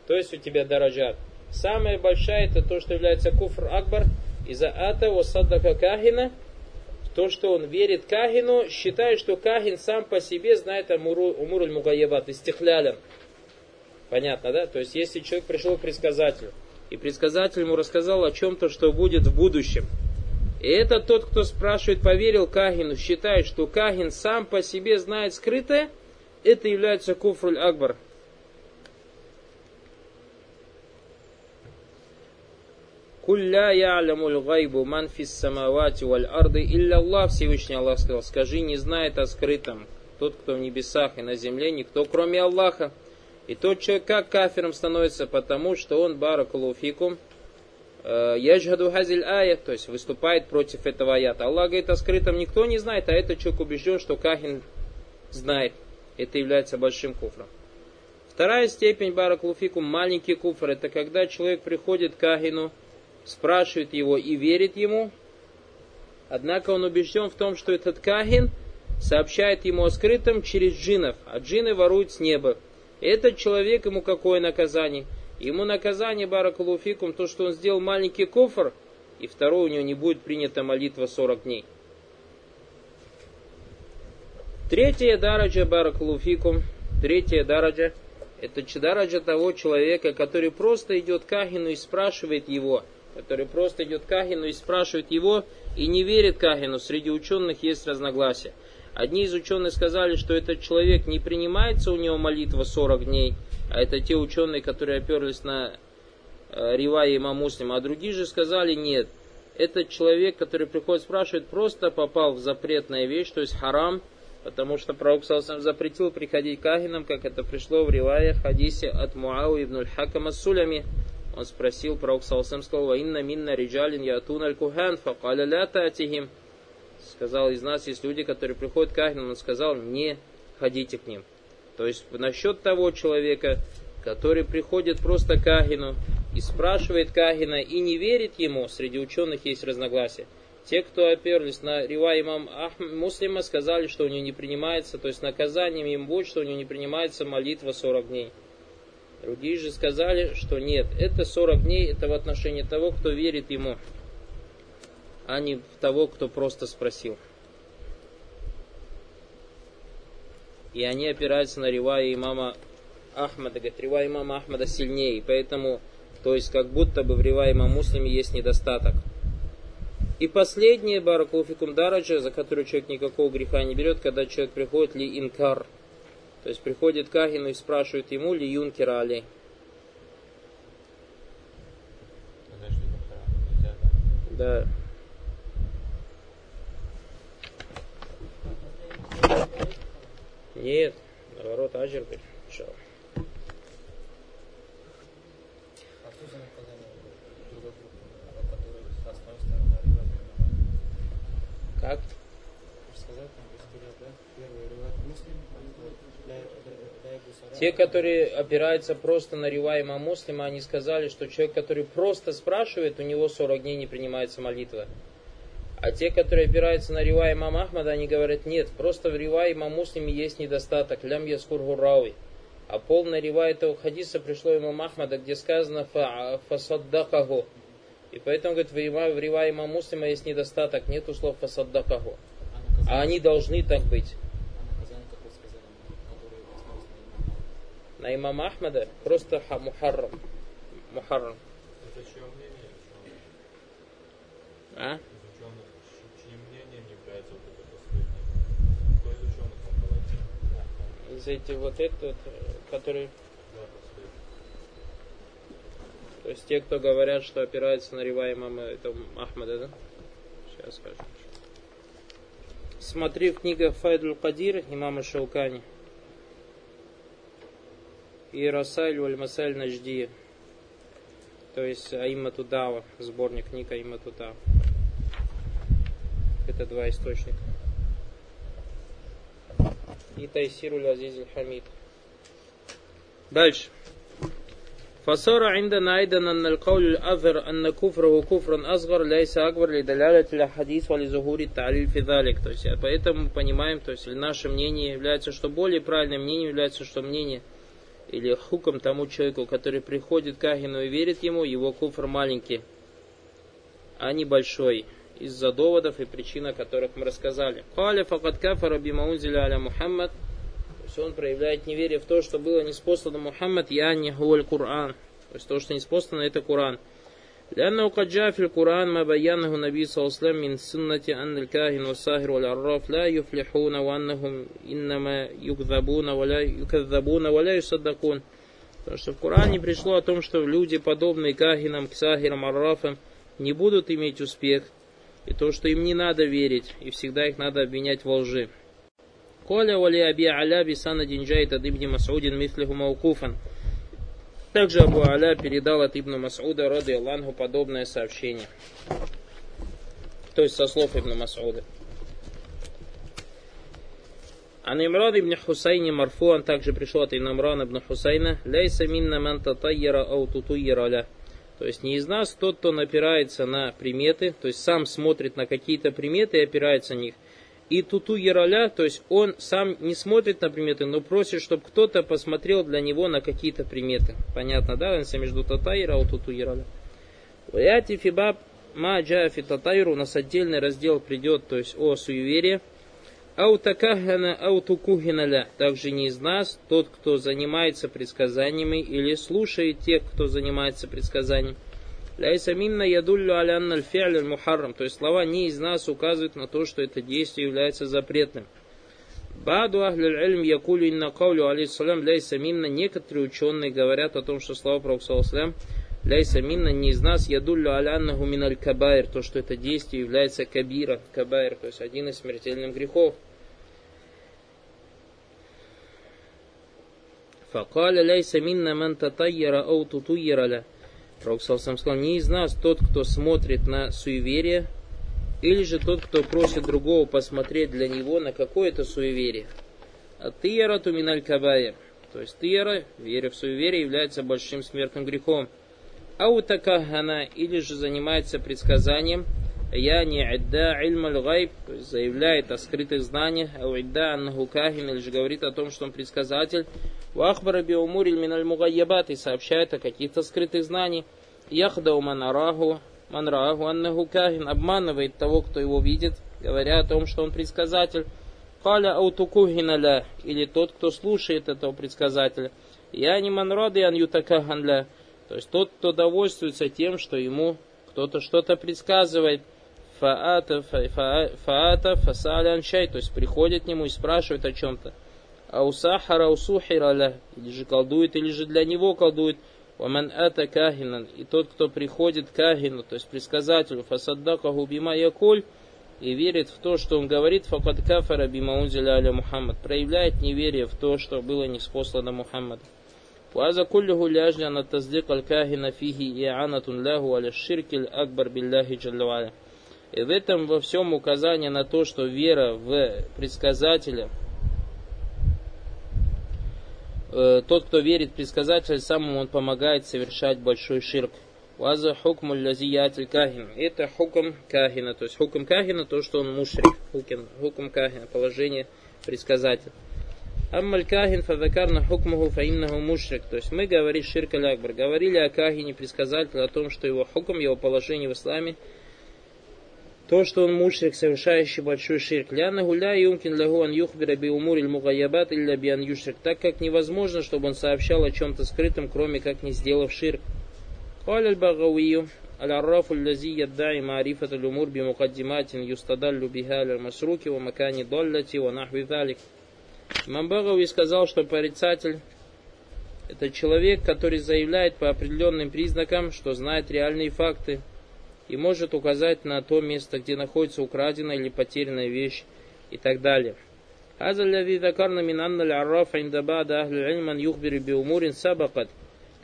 То есть у тебя дорожат. Самая большая это то, что является куфр акбар, из-за атава саддака кахина, то, что он верит Кахину, считает, что Кахин сам по себе знает умур аль-мугаябат, истихлялям. Понятно, да? То есть, если человек пришел к предсказателю, и предсказатель ему рассказал о чем-то, что будет в будущем, и это тот, кто спрашивает, поверил Кагину, считает, что Кагин сам по себе знает скрытое, это является куфруль акбар. Кулля ялямуль гайбу ман фис самавати валь арды илля Аллах, Всевышний Аллах сказал, скажи, не знает о скрытом тот, кто в небесах и на земле, никто кроме Аллаха. И тот человек как кафиром становится, потому что он баракулуфикум, э, яджхаду хазиль ая, то есть выступает против этого аята. Аллах говорит о скрытом никто не знает, а этот человек убежден, что Кахин знает. Это является большим куфром. Вторая степень баракулуфикум, маленький куфр, это когда человек приходит к Кахину, спрашивает его и верит ему, однако он убежден в том, что этот Кахин сообщает ему о скрытом через джинов, а джины воруют с неба. Этот человек ему какое наказание? Ему наказание, баракалуфикум, то, что он сделал маленький кофр, и второе, у него не будет принята молитва 40 дней. Третья дараджа, баракалуфикум, третья дараджа, это дараджа того человека, который просто идет к Ахину и спрашивает его – который просто идет к Ахину и спрашивает его, и не верит Кахину. Среди ученых есть разногласия. Одни из ученых сказали, что этот человек не принимается у него молитва 40 дней, а это те ученые, которые оперлись на э, Ривая има Муслима, а другие же сказали нет. Этот человек, который приходит спрашивает, просто попал в запретная вещь, то есть харам, потому что Пророк Салсам запретил приходить к Ахинам, как это пришло в Ривае хадисе от Муау ибн Хакама Сулями, он спросил, пророк Салсам сказал, «Инна минна риджалин ятун аль-кухан, факаля ля татихим». Сказал, из нас есть люди, которые приходят к Ахину, он сказал, не ходите к ним. То есть насчет того человека, который приходит просто к Ахину и спрашивает Кахина и не верит ему, среди ученых есть разногласия. Те, кто оперлись на Рива имам Ахм, Муслима, сказали, что у него не принимается, то есть наказанием им будет, что у него не принимается молитва 40 дней. Другие же сказали, что нет, это 40 дней, это в отношении того, кто верит ему, а не того, кто просто спросил. И они опираются на ривая имама Ахмада. Говорят, ривая имама Ахмада сильнее. Поэтому, то есть, как будто бы в ривае имама Муслиме есть недостаток. И последнее, Баракулфикум Дараджа, за который человек никакого греха не берет, когда человек приходит ли инкар – то есть приходит к Агину и спрашивает ему ли юнкера Али. Да. Нет, наоборот, Аджир говорит. Как? Те, которые опираются просто на риваима муслима, они сказали, что человек, который просто спрашивает, у него 40 дней не принимается молитва. А те, которые опираются на ривай имам Ахмада, они говорят, нет, просто в ривай имам Муслиме есть недостаток, лям яскур гурауи. А полный ривай этого хадиса пришло имам Ахмада, где сказано фасаддакаху. И поэтому, говорит, в ривай имам Муслима есть недостаток, нет слов фасаддакаху. А они должны так быть. на имама Ахмада просто мухаррам. Мухаррам. Это чье мнение? А? Этих вот этот, который... То есть те, кто говорят, что опираются на рива имама это Ахмада, да? Сейчас скажу. Смотри в книгах Файдуль Кадир имама Шаукани и Расайль Валь-Масайль Нажди, то есть Аима Тудава, сборник книг Аима Тудава. Это два источника И Тайсируль Азиз Хамид. Дальше. فصار عندنا أيضا أن القول الأظهر أن كفره كفر أصغر ليس أكبر لدلالة الحديث ولظهور التعليل في ذلك. То есть, поэтому мы понимаем, то есть наше мнение является, что более правильным мнением является, что мнение или хуком тому человеку, который приходит к Ахину и верит ему, его куфр маленький, а не большой, из-за доводов и причин, о которых мы рассказали. Каля факат кафара бимаунзиля аля Мухаммад, есть он проявляет неверие в то, что было неспослано Мухаммад, я не гуаль Кур'ан. То есть то, что неспослано, это Кур'ан. لأنه قد جاء في القرآن ما بينه النبي صلى الله عليه وسلم من سنة أن الكاهن والساهر والعراف لا يفلحون وأنهم إنما يكذبون ولا يكذبون ولا يصدقون Потому что в Коране пришло о том, что люди, подобные Кахинам, Ксахирам, Аррафам, не будут иметь успех, и то, что им не надо верить, и всегда их надо обвинять во лжи. Коля вали аби аля бисана динджайт ад ибни Масудин мислиху маукуфан. Также Абу Аля передал от Ибн Масуда, роды Аллаху, подобное сообщение. То есть со слов Ибн Масуда. А Имран ибн Хусайни Марфуан также пришел от Имрана ибн Хусайна. Лейса минна ман татайяра ау тутуйяра ля. То есть не из нас тот, кто напирается на приметы, то есть сам смотрит на какие-то приметы и опирается на них. И туту яраля, то есть он сам не смотрит на приметы, но просит, чтобы кто-то посмотрел для него на какие-то приметы. Понятно, да? Разница между татайра и туту яраля. Уяти фибаб ма джафи татайру, у нас отдельный раздел придет, то есть о суеверии. Аутакахана аутукухиналя. Также не из нас тот, кто занимается предсказаниями или слушает тех, кто занимается предсказанием. Ляйса минна ядуллю аля анналь фи'ль мухаррам. То есть слова не из нас указывают на то, что это действие является запретным. Баду ахлюль ильм якулю инна каулю алейсалям ляйса минна. Некоторые ученые говорят о том, что слова Пророка ляйса минна не из нас ядуллю аля аннаху миналь кабайр. То, что это действие является кабира, кабайр, то есть один из смертельных грехов. Факаля ляйса минна ман татайяра ау тутуйяра ля. Пророк сказал, не из нас тот, кто смотрит на суеверие, или же тот, кто просит другого посмотреть для него на какое-то суеверие. А тияра туминаль кабая. То есть тияра, веря в суеверие, является большим смертным грехом. Аутакахана, или же занимается предсказанием, я не идда ильм гайб, заявляет о скрытых знаниях, ау идда аннаху кахин, или же говорит о том, что он предсказатель, вахбара биумуриль миналь мугайябат, и сообщает о каких-то скрытых знаниях, яхдау манараху, манраху аннаху кахин, обманывает того, кто его видит, говоря о том, что он предсказатель, Каля аутукухиналя, или тот, кто слушает этого предсказателя. Я не манрады ан ютакаханля, то есть тот, кто довольствуется тем, что ему кто-то что-то предсказывает фаата, фаата, фасаля аншай, то есть приходит к нему и спрашивает о чем-то. А усахара усухираля, или же колдует, или же для него колдует. Ваман ата кахинан, и тот, кто приходит к кахину, то есть предсказателю, фасаддакаху бима якуль, и верит в то, что он говорит, факад кафара бима аля Мухаммад, проявляет неверие в то, что было неспослано Мухаммаду. وهذا كله لأجل أن التصديق الكاهن فيه إعانة له على الشرك الأكبر بالله جل وعلا. И в этом во всем указание на то, что вера в предсказателя, э, тот, кто верит в предсказателя, самому он помогает совершать большой ширк. Ваза хукму лазиятель кахин. Это хукм кахина. То есть хукм кахина, то, что он мушрик. Хукм, хукм кахина, положение предсказателя. Аммаль кахин фадакарна хукмуху фаиннаху мушрик. То есть мы говорили ширк аль-акбар. Говорили о кахине предсказателя, о том, что его хукм, его положение в исламе – то, что он мушрик, совершающий большой ширк. Ляна гуля юмкин лягу ан юхбира би умуриль мугаябат илля би ан юшрик. Так как невозможно, чтобы он сообщал о чем-то скрытом, кроме как не сделав ширк. قال البغوي العراف الذي يدعي معرفة الأمور بمقدمات يستدل بها للمسروك ومكان ضلة ونحو ذلك. Имам Багауи сказал, что порицатель это человек, который заявляет по определенным признакам, что знает реальные факты, и может указать на то место, где находится украденная или потерянная вещь и так далее. هذا الذي ذكرنا من أن العراف عند بعض أهل العلم أن يخبر بأمور سبقت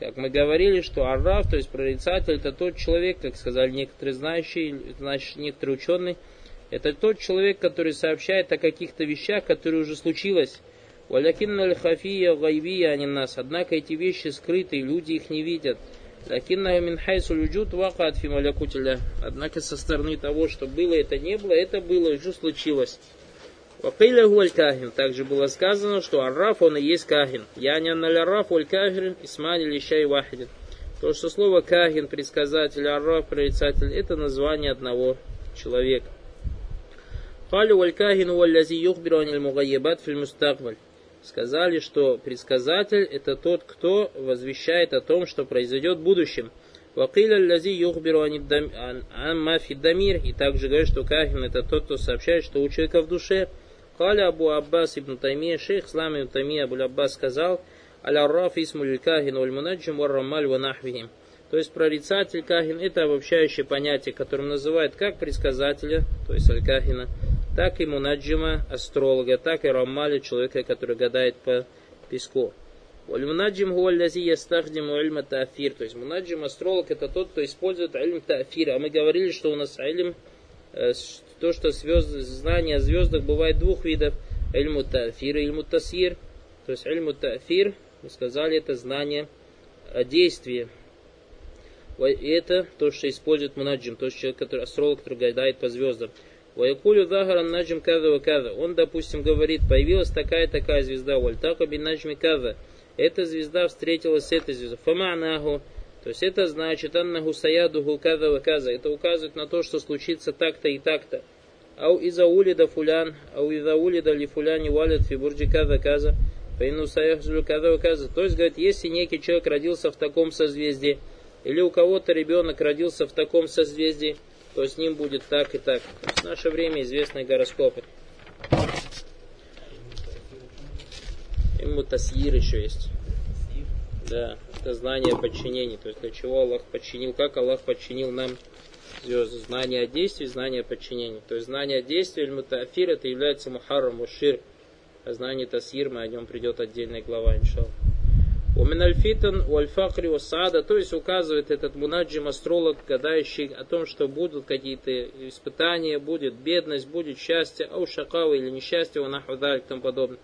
как мы говорили, что арраф, то есть прорицатель, это тот человек, как сказали некоторые знающие, значит, некоторые ученые, это тот человек, который сообщает о каких-то вещах, которые уже случилось. Валякинна аль-хафия гайбия нас. Однако эти вещи скрытые, люди их не видят. Лакинна мин хайсу люджут вакат фи малякутиля. Однако со стороны того, что было, это не было, это было, уже случилось. Вакиля гуаль кахин. Также было сказано, что арраф он и есть кахин. Я не аналь уль кахин исмани лищай вахидин. То, что слово кахин, предсказатель, арраф, прорицатель, это название одного человека. Калю валькахину валлязи юхбиру мугаебат филь мустакбаль. Сказали, что предсказатель – это тот, кто возвещает о том, что произойдет в будущем. Вакиля лази юхбиру аммафиддамир. И также говорят, что кахин – это тот, кто сообщает, что у человека в душе. Каля Абу Аббас ибн Таймия, шейх Слам ибн Таймия Абу Аббас сказал, «Аля-раф исмуль кахин валь мунаджим варрамаль ванахвихим». То есть прорицатель кахин – это обобщающее понятие, которым называют как предсказателя, то есть аль-кахина, так и мунаджима, астролога, так и раммаля, человека, который гадает по песку. Валь-мунаджим хуаллязи ястахдиму ильма тафир. То есть мунаджим, астролог, это тот, кто использует ильм тафир. А мы говорили, что у нас ильм, э, то, что звезд, знание о звездах бывает двух видов. Ильму тафир и ильму тасир. То есть ильму тафир, мы сказали, это знание о действии. И это то, что использует мунаджим, то, что человек, который, астролог, который гадает по звездам. Ваякулю захаран наджим када када. Он, допустим, говорит, появилась такая-такая звезда, вальтака бин наджми када. Эта звезда встретилась с этой звездой. Фаманаху. То есть это значит, аннаху саядуху када каза. Это указывает на то, что случится так-то и так-то. Ау иза улида фулян, ау иза улида ли фуляни валит фибурджи када каза. Фаину саяхзулю каза. То есть, говорит, если некий человек родился в таком созвездии, или у кого-то ребенок родился в таком созвездии, то с ним будет так и так. В наше время известные гороскопы. И мутасир еще есть. Да, это знание подчинения. То есть для чего Аллах подчинил, как Аллах подчинил нам звезды. Знание действии, знание о подчинении. То есть знание о действии, мутафир, это является мухаррам, мушир. А знание тасир, мы о нем придет отдельная глава, иншаллах. Умин аль-фитан, уаль-факри. То есть указывает этот мунаджим, астролог, гадающий о том, что будут какие-то испытания, будет бедность, будет счастье, а у шакавы или несчастье, унахудаль и тому подобное.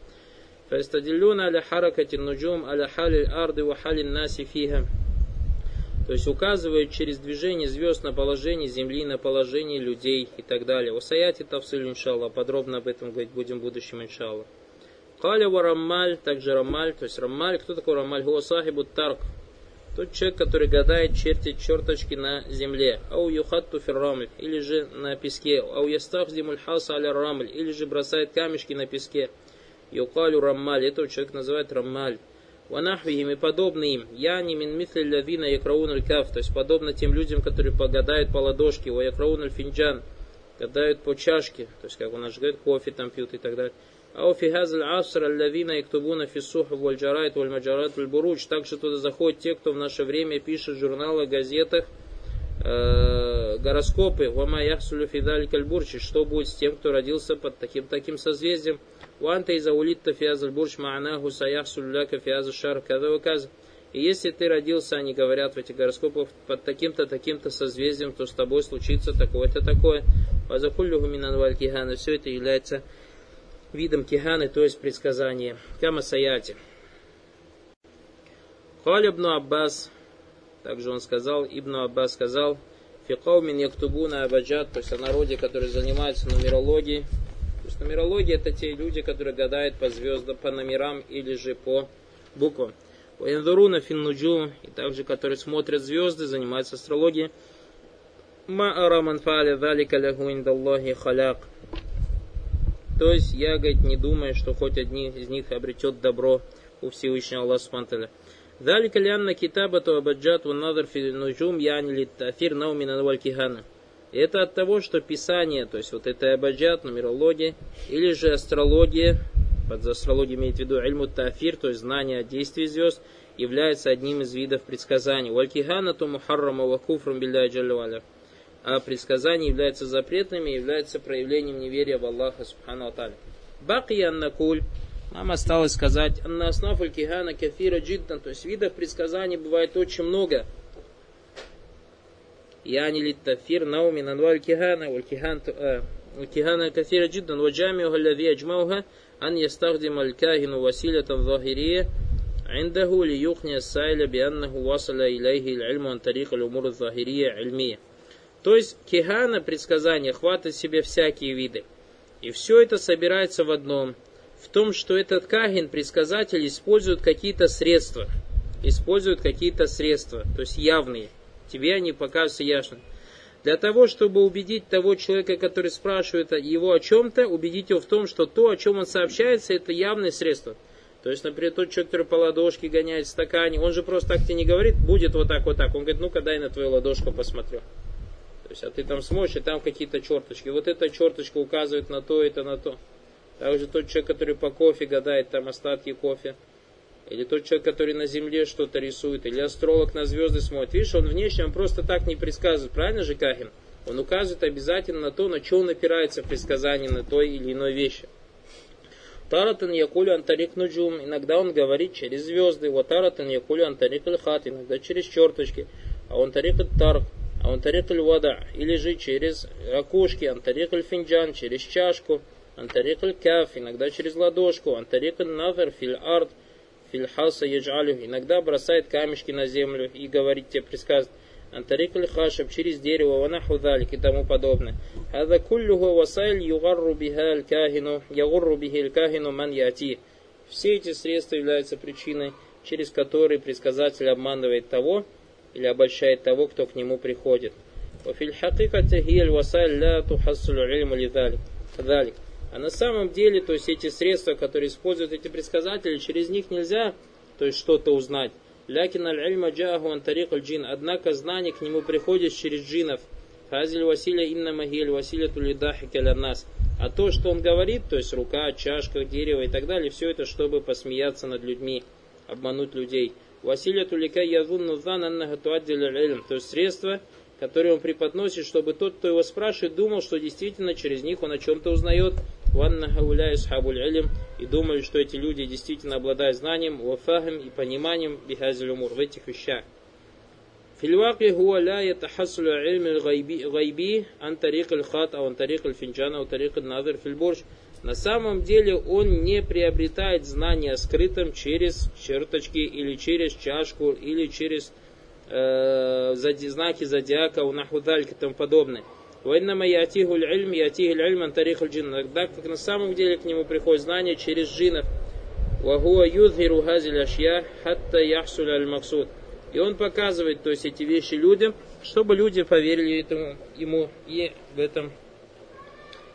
Фастадиллюна аля харакати нуджум аля хали арды ва хали наси фиха. То есть указывает через движение звезд на положение Земли, на положение людей и так далее. Усаяти тавсиль, иншаллах. Подробно об этом говорить будем в будущем, иншаллах. Каля ва Раммаль, также Раммаль, то есть Раммаль, кто такой Раммаль? Хуа сахибу Тарк. Тот человек, который гадает, чертит черточки на земле. Ау юхатту фиррамль, или же на песке. Ау ястахдимуль хаса аля рамль, или же бросает камешки на песке. Юкалю Раммаль, этого человек называют Раммаль. Ванахвихим и подобные им. Я не мин митли лавина якраун каф, то есть подобно тем людям, которые погадают по ладошке, о якраун финджан, гадают по чашке, то есть как у нас говорит, кофе там пьют и так далее. أو في هذا العصر الذين يكتبون في الصحف والجرائد والمجرات والبروج. Также туда заходят те, кто в наше время пишет в журналах, газетах, э, гороскопы. Вама яхсулю фидаль кальбурчи. Что будет с тем, кто родился под таким таким созвездием? Ванта из аулитта фиазаль бурч ма'анаху саяхсулю ляка фиаза шар каза каза. И если ты родился, они говорят в этих гороскопах, под таким-то, таким-то созвездием, то с тобой случится такое-то такое. Вазакуллюху минан валькихана. Все это является видом киханы, то есть предсказания. Кама саяти. Халь Аббас, также он сказал, Ибн Аббас сказал, Фикаумин яктубуна абаджат, то есть о народе, который занимается нумерологией. То есть нумерология это те люди, которые гадают по звездам, по номерам или же по буквам. Ваяндаруна финнуджу, и также которые смотрят звезды, занимаются астрологией. Ма араман индаллахи халяк. То есть я, говорит, не думаю, что хоть одни из них обретет добро у Всевышнего Аллаха Субтитры. ذلك لأن كتابة وبجات والنظر في النجوم يعني للتأثير نوع من أنواع الكهانة. Это от того, что писание, то есть вот это абаджат, нумерология, или же астрология, под астрологией имеет в виду ильму тафир, то есть знание о действии звезд, является одним из видов предсказаний. Валькихана то мухаррама ва куфрум билляй а предсказания являются запретными, являются проявлением неверия в Аллаха Субхану Аталя. Бакия накуль. Нам осталось сказать, на основе кихана кафира джиддан, то есть видов предсказаний бывает очень много. يعني للتفسير نوع من أنواع الكهانة والكهان الكهانة كثيرة جدا وجامعها الذي أجمعها أن يستخدم الكاهن وسيلة ظاهرية عنده ليقنع السائل بأنه وصل إليه العلم عن طريق الأمور الظاهرية علمية то есть кихана, предсказание, хватает себе всякие виды. И все это собирается в одном. В том, что этот кагин, предсказатель, использует какие-то средства. Использует какие-то средства, то есть явные. Тебе они показываются ясно. Для того, чтобы убедить того человека, который спрашивает его о чем-то, убедить его в том, что то, о чем он сообщается, это явное средство. То есть, например, тот человек, который по ладошке гоняет в стакане, он же просто так тебе не говорит, будет вот так, вот так. Он говорит, ну-ка дай на твою ладошку посмотрю. Есть, а ты там смотришь, и там какие-то черточки. Вот эта черточка указывает на то, это на то. Также тот человек, который по кофе гадает, там остатки кофе. Или тот человек, который на земле что-то рисует. Или астролог на звезды смотрит. Видишь, он внешне, он просто так не предсказывает. Правильно же, Кахин? Он указывает обязательно на то, на что он опирается в предсказании на той или иной вещи. Таратан якулю антарик нуджум. Иногда он говорит через звезды. Вот таратан якулю антарик хат. Иногда через черточки. А он тарик тарк. А он тарик вада. Или же через окошки. Антарик финджан. Через чашку. Антарик каф. Иногда через ладошку. Антарик нафер филь арт. Филь хаса яджалю. Иногда бросает камешки на землю и говорит тебе, предсказывает. Антарик аль-хашаб через дерево, ванаху далик и тому подобное. Хада куллюху васайль югарру биха аль-кахину, ягурру бихи аль-кахину ман яти. Все эти средства являются причиной, через которые предсказатель обманывает того или обольщает того, кто к нему приходит. وفي الحقيقة هي الوسائل لا تحصل العلم لذلك. А на самом деле, то есть эти средства, которые используют эти предсказатели, через них нельзя то есть что-то узнать. Лякин аль-ильма джаху антарик аль-джин. Однако знание к нему приходит через джинов. Хазиль Василия инна магиль Василия тулидахик нас. А то, что он говорит, то есть рука, чашка, дерево и так далее, все это, чтобы посмеяться над людьми, обмануть людей. Василия Тулика Язунну Зан Аннахатуаддиль то есть средство, которое он преподносит, чтобы тот, кто его спрашивает, думал, что действительно через них он о чем-то узнает, и думали, что эти люди действительно обладают знанием, вафахем и пониманием бихазилюмур в этих вещах. Фильваки хуа ля ятахасулю ильми гайби ан тарик аль хат, а он тарик аль финджана, а тарик аль назар фильборж. На самом деле он не приобретает знания о скрытом через черточки или через чашку или через э, знаки зодиака, унахудальк и тому подобное. Вайнама ятиху ильм, ятиху ильм антарих джин. Тогда как на самом деле к нему приходит знание через джинов. Вагуа юдхиру газиль ашья хатта яхсуля аль максуд. И он показывает, то есть эти вещи людям, чтобы люди поверили этому, ему и в этом.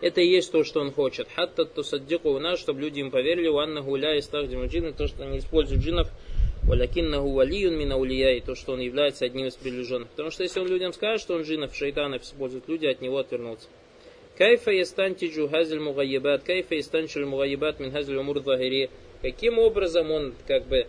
Это и есть то, что он хочет. Хатта тусаддику у нас, чтобы люди им поверили, ванна гуля и стахдиму джинны, то, что они используют джинов Валякиннаху валиюн мин аулия, и то, что он является одним из приближенных. Потому что если он людям скажет, что он джинов, шайтанов использует, люди от него отвернутся. Кайфа ястантиджу хазиль мугаебат, кайфа ястанчил мугаебат мин хазиль умур. Каким образом он, как бы,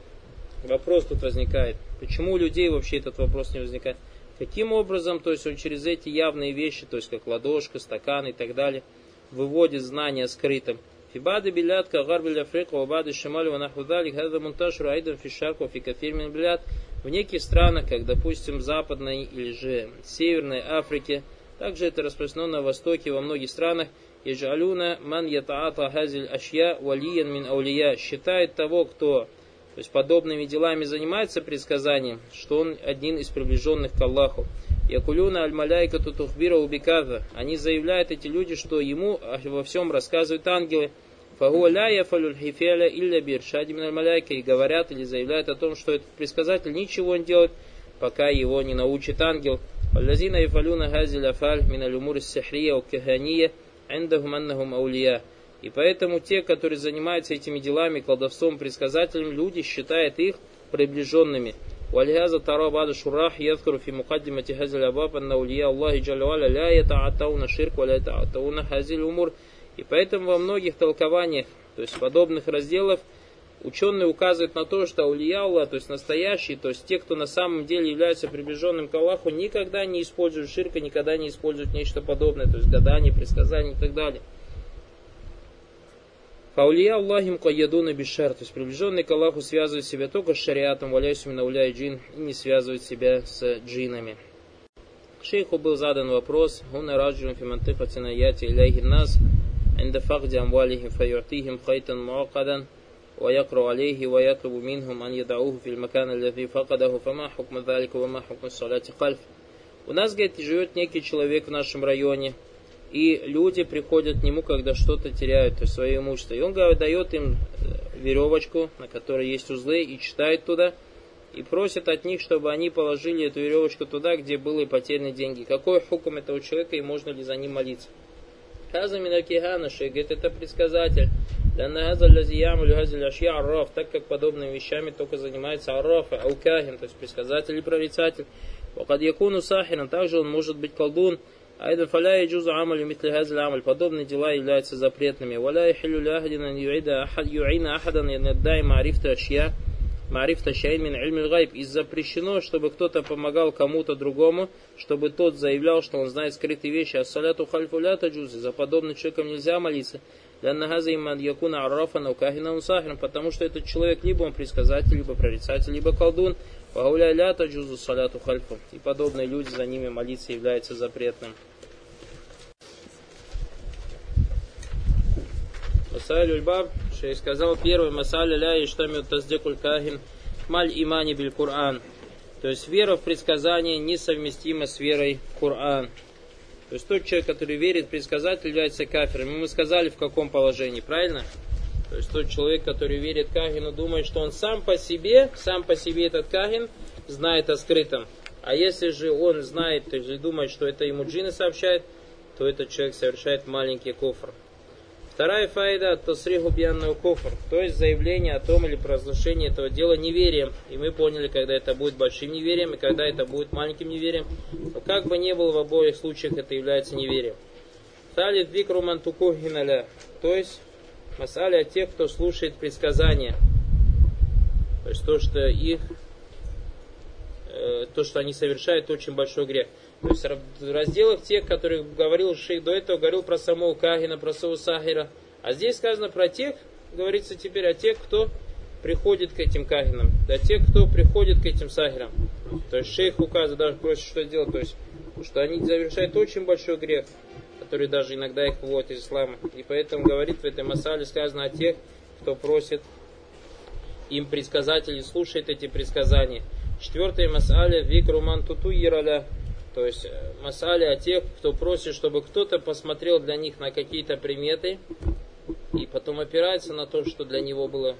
вопрос тут возникает. Почему у людей вообще этот вопрос не возникает? Каким образом, то есть он через эти явные вещи, то есть как ладошка, стакан и так далее, выводит знания скрытым. Фибады билят кагар африка вабады шамали ванахудали хаза мунташру айдан фишарку фикафирмин билят в неких странах, как, допустим, Западной или же Северной Африке, также это распространено на Востоке во многих странах, Ижалюна ман ятаата хазиль ашья валиян мин аулия считает того, кто то есть подобными делами занимается предсказанием, что он один из приближенных к Аллаху. Якулюна аль-маляйка тутухбира убиказа. Они заявляют, эти люди, что ему во всем рассказывают ангелы. И говорят или заявляют о том, что этот предсказатель ничего не делает, пока его не научит ангел. Яфалюна газиль афаль мин аль-умур сихрия у кахания эндахум аннахум аулия. И поэтому те, которые занимаются этими делами, колдовством, предсказателем, люди считают их приближенными. ولهذا ترى بعض الشراح يذكر في مقدمة هذا الأبواب أن أولياء الله جل وعلا لا يتعاطون الشرك ولا يتعاطون هذه الأمور. И поэтому во многих толкованиях, то есть подобных разделов, ученые указывают на то, что аулия Аллах, то есть настоящие, то есть те, кто на самом деле являются приближенным к Аллаху, никогда не используют ширка, никогда не используют нечто подобное, то есть гадание, предсказания и так далее. Фаулия Аллахим каядуна бишар, то есть приближенные к Аллаху связывают себя только с шариатом, валяйсу минауля и джин, и не связывают себя с джинами. Шейху был задан вопрос, «Хуна раджун фимантыхатина яти иляхи нас, عند فقد أموالهم فيعطيهم خيطا معقدا ويقرأ عليه ويطلب منهم أن يدعوه في المكان الذي فقده فما حكم ذلك وما حكم الصلاة خلف У нас, говорит, живет некий человек в нашем районе, и люди приходят к нему, когда что-то теряют, то есть свое имущество. И он говорит, дает им э, веревочку, на которой есть узлы, и читает туда, и просит от них, чтобы они положили эту веревочку туда, где были потеряны деньги. Какой хуком этого человека и можно ли за ним молиться? Каза Минакихана говорит, это предсказатель. Арраф, так как подобными вещами только занимается арраф, аукахин, то есть предсказатель и прорицатель. Вакад якуну сахиран, также он может быть колдун, Айдан фаля и джузу амалю митли газель амаль. Подобные дела являются запретными. Валя и хилю лягдина юина ахадан янаддай марифта ашья. Марифта шайн мин ильмиль гайб. И запрещено, чтобы кто-то помогал кому-то другому, чтобы тот заявлял, что он знает скрытые вещи. А саляту хальфу джузи. За подобным человеком нельзя молиться. Лянна газа иман якуна аррафа наукахина усахрин. Потому что этот человек либо он предсказатель, либо прорицатель, либо колдун. Вауля лята джузу саляту хальфу. И подобные люди за ними молиться является запретным. Масаль Ульбаб, Шей сказал первый Масаль ля и штамю таздекуль кахин маль имани биль Кур'ан. То есть вера в предсказание несовместима с верой в Коран. То есть тот человек, который верит в предсказатель, является кафиром. Мы сказали, в каком положении, правильно? То есть тот человек, который верит Кахину, думает, что он сам по себе, сам по себе этот Кахин знает о скрытом. А если же он знает, то есть думает, что это ему джины сообщает, то этот человек совершает маленький кофр. Вторая файда – тасриху бьянную кофр, то есть заявление о том или провозглашение этого дела неверием. И мы поняли, когда это будет большим неверием и когда это будет маленьким неверием. Но как бы ни было, в обоих случаях это является неверием. Талит викру мантуку гиналя, то есть масали о тех, кто слушает предсказания. То есть то, что их, э, то, что они совершают, очень большой грех. То есть в разделах тех, которых говорил шейх до этого, говорил про самого Кагина, про самого Сахира. А здесь сказано про тех, говорится теперь о тех, кто приходит к этим Кагинам, да тех, кто приходит к этим Сахирам. То есть шейх указывает даже просит, что делать, то есть, что они совершают очень большой грех, который даже иногда их выводит из ислама. И поэтому говорит в этой масале сказано о тех, кто просит им предсказателей, слушает эти предсказания. Четвертая масаля викруман туту ираля то есть э, масали о тех, кто просит, чтобы кто-то посмотрел для них на какие-то приметы и потом опирается на то, что для него было,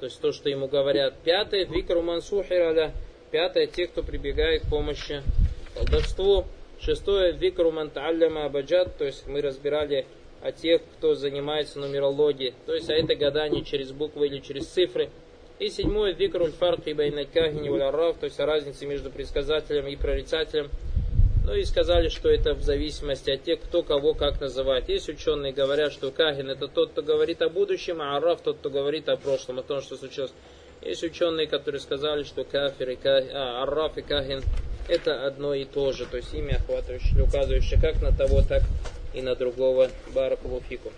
то есть то, что ему говорят. Пятое, викру мансухираля. Пятое, те, кто прибегает к помощи колдовству. Шестое, викру манталляма абаджат, то есть мы разбирали о тех, кто занимается нумерологией. То есть, а это гадание через буквы или через цифры. И седьмое, викруль фарк и байнакахини валярраф, то есть разница между предсказателем и прорицателем. Ну и сказали, что это в зависимости от тех, кто кого как называет. Есть ученые говорят, что Кахин это тот, кто говорит о будущем, а Араф тот, кто говорит о прошлом, о том, что случилось. Есть ученые, которые сказали, что Кафир и Кахин, а, Араф и Кахин это одно и то же, то есть имя охватывающее, указывающее как на того, так и на другого. Баракулуфику.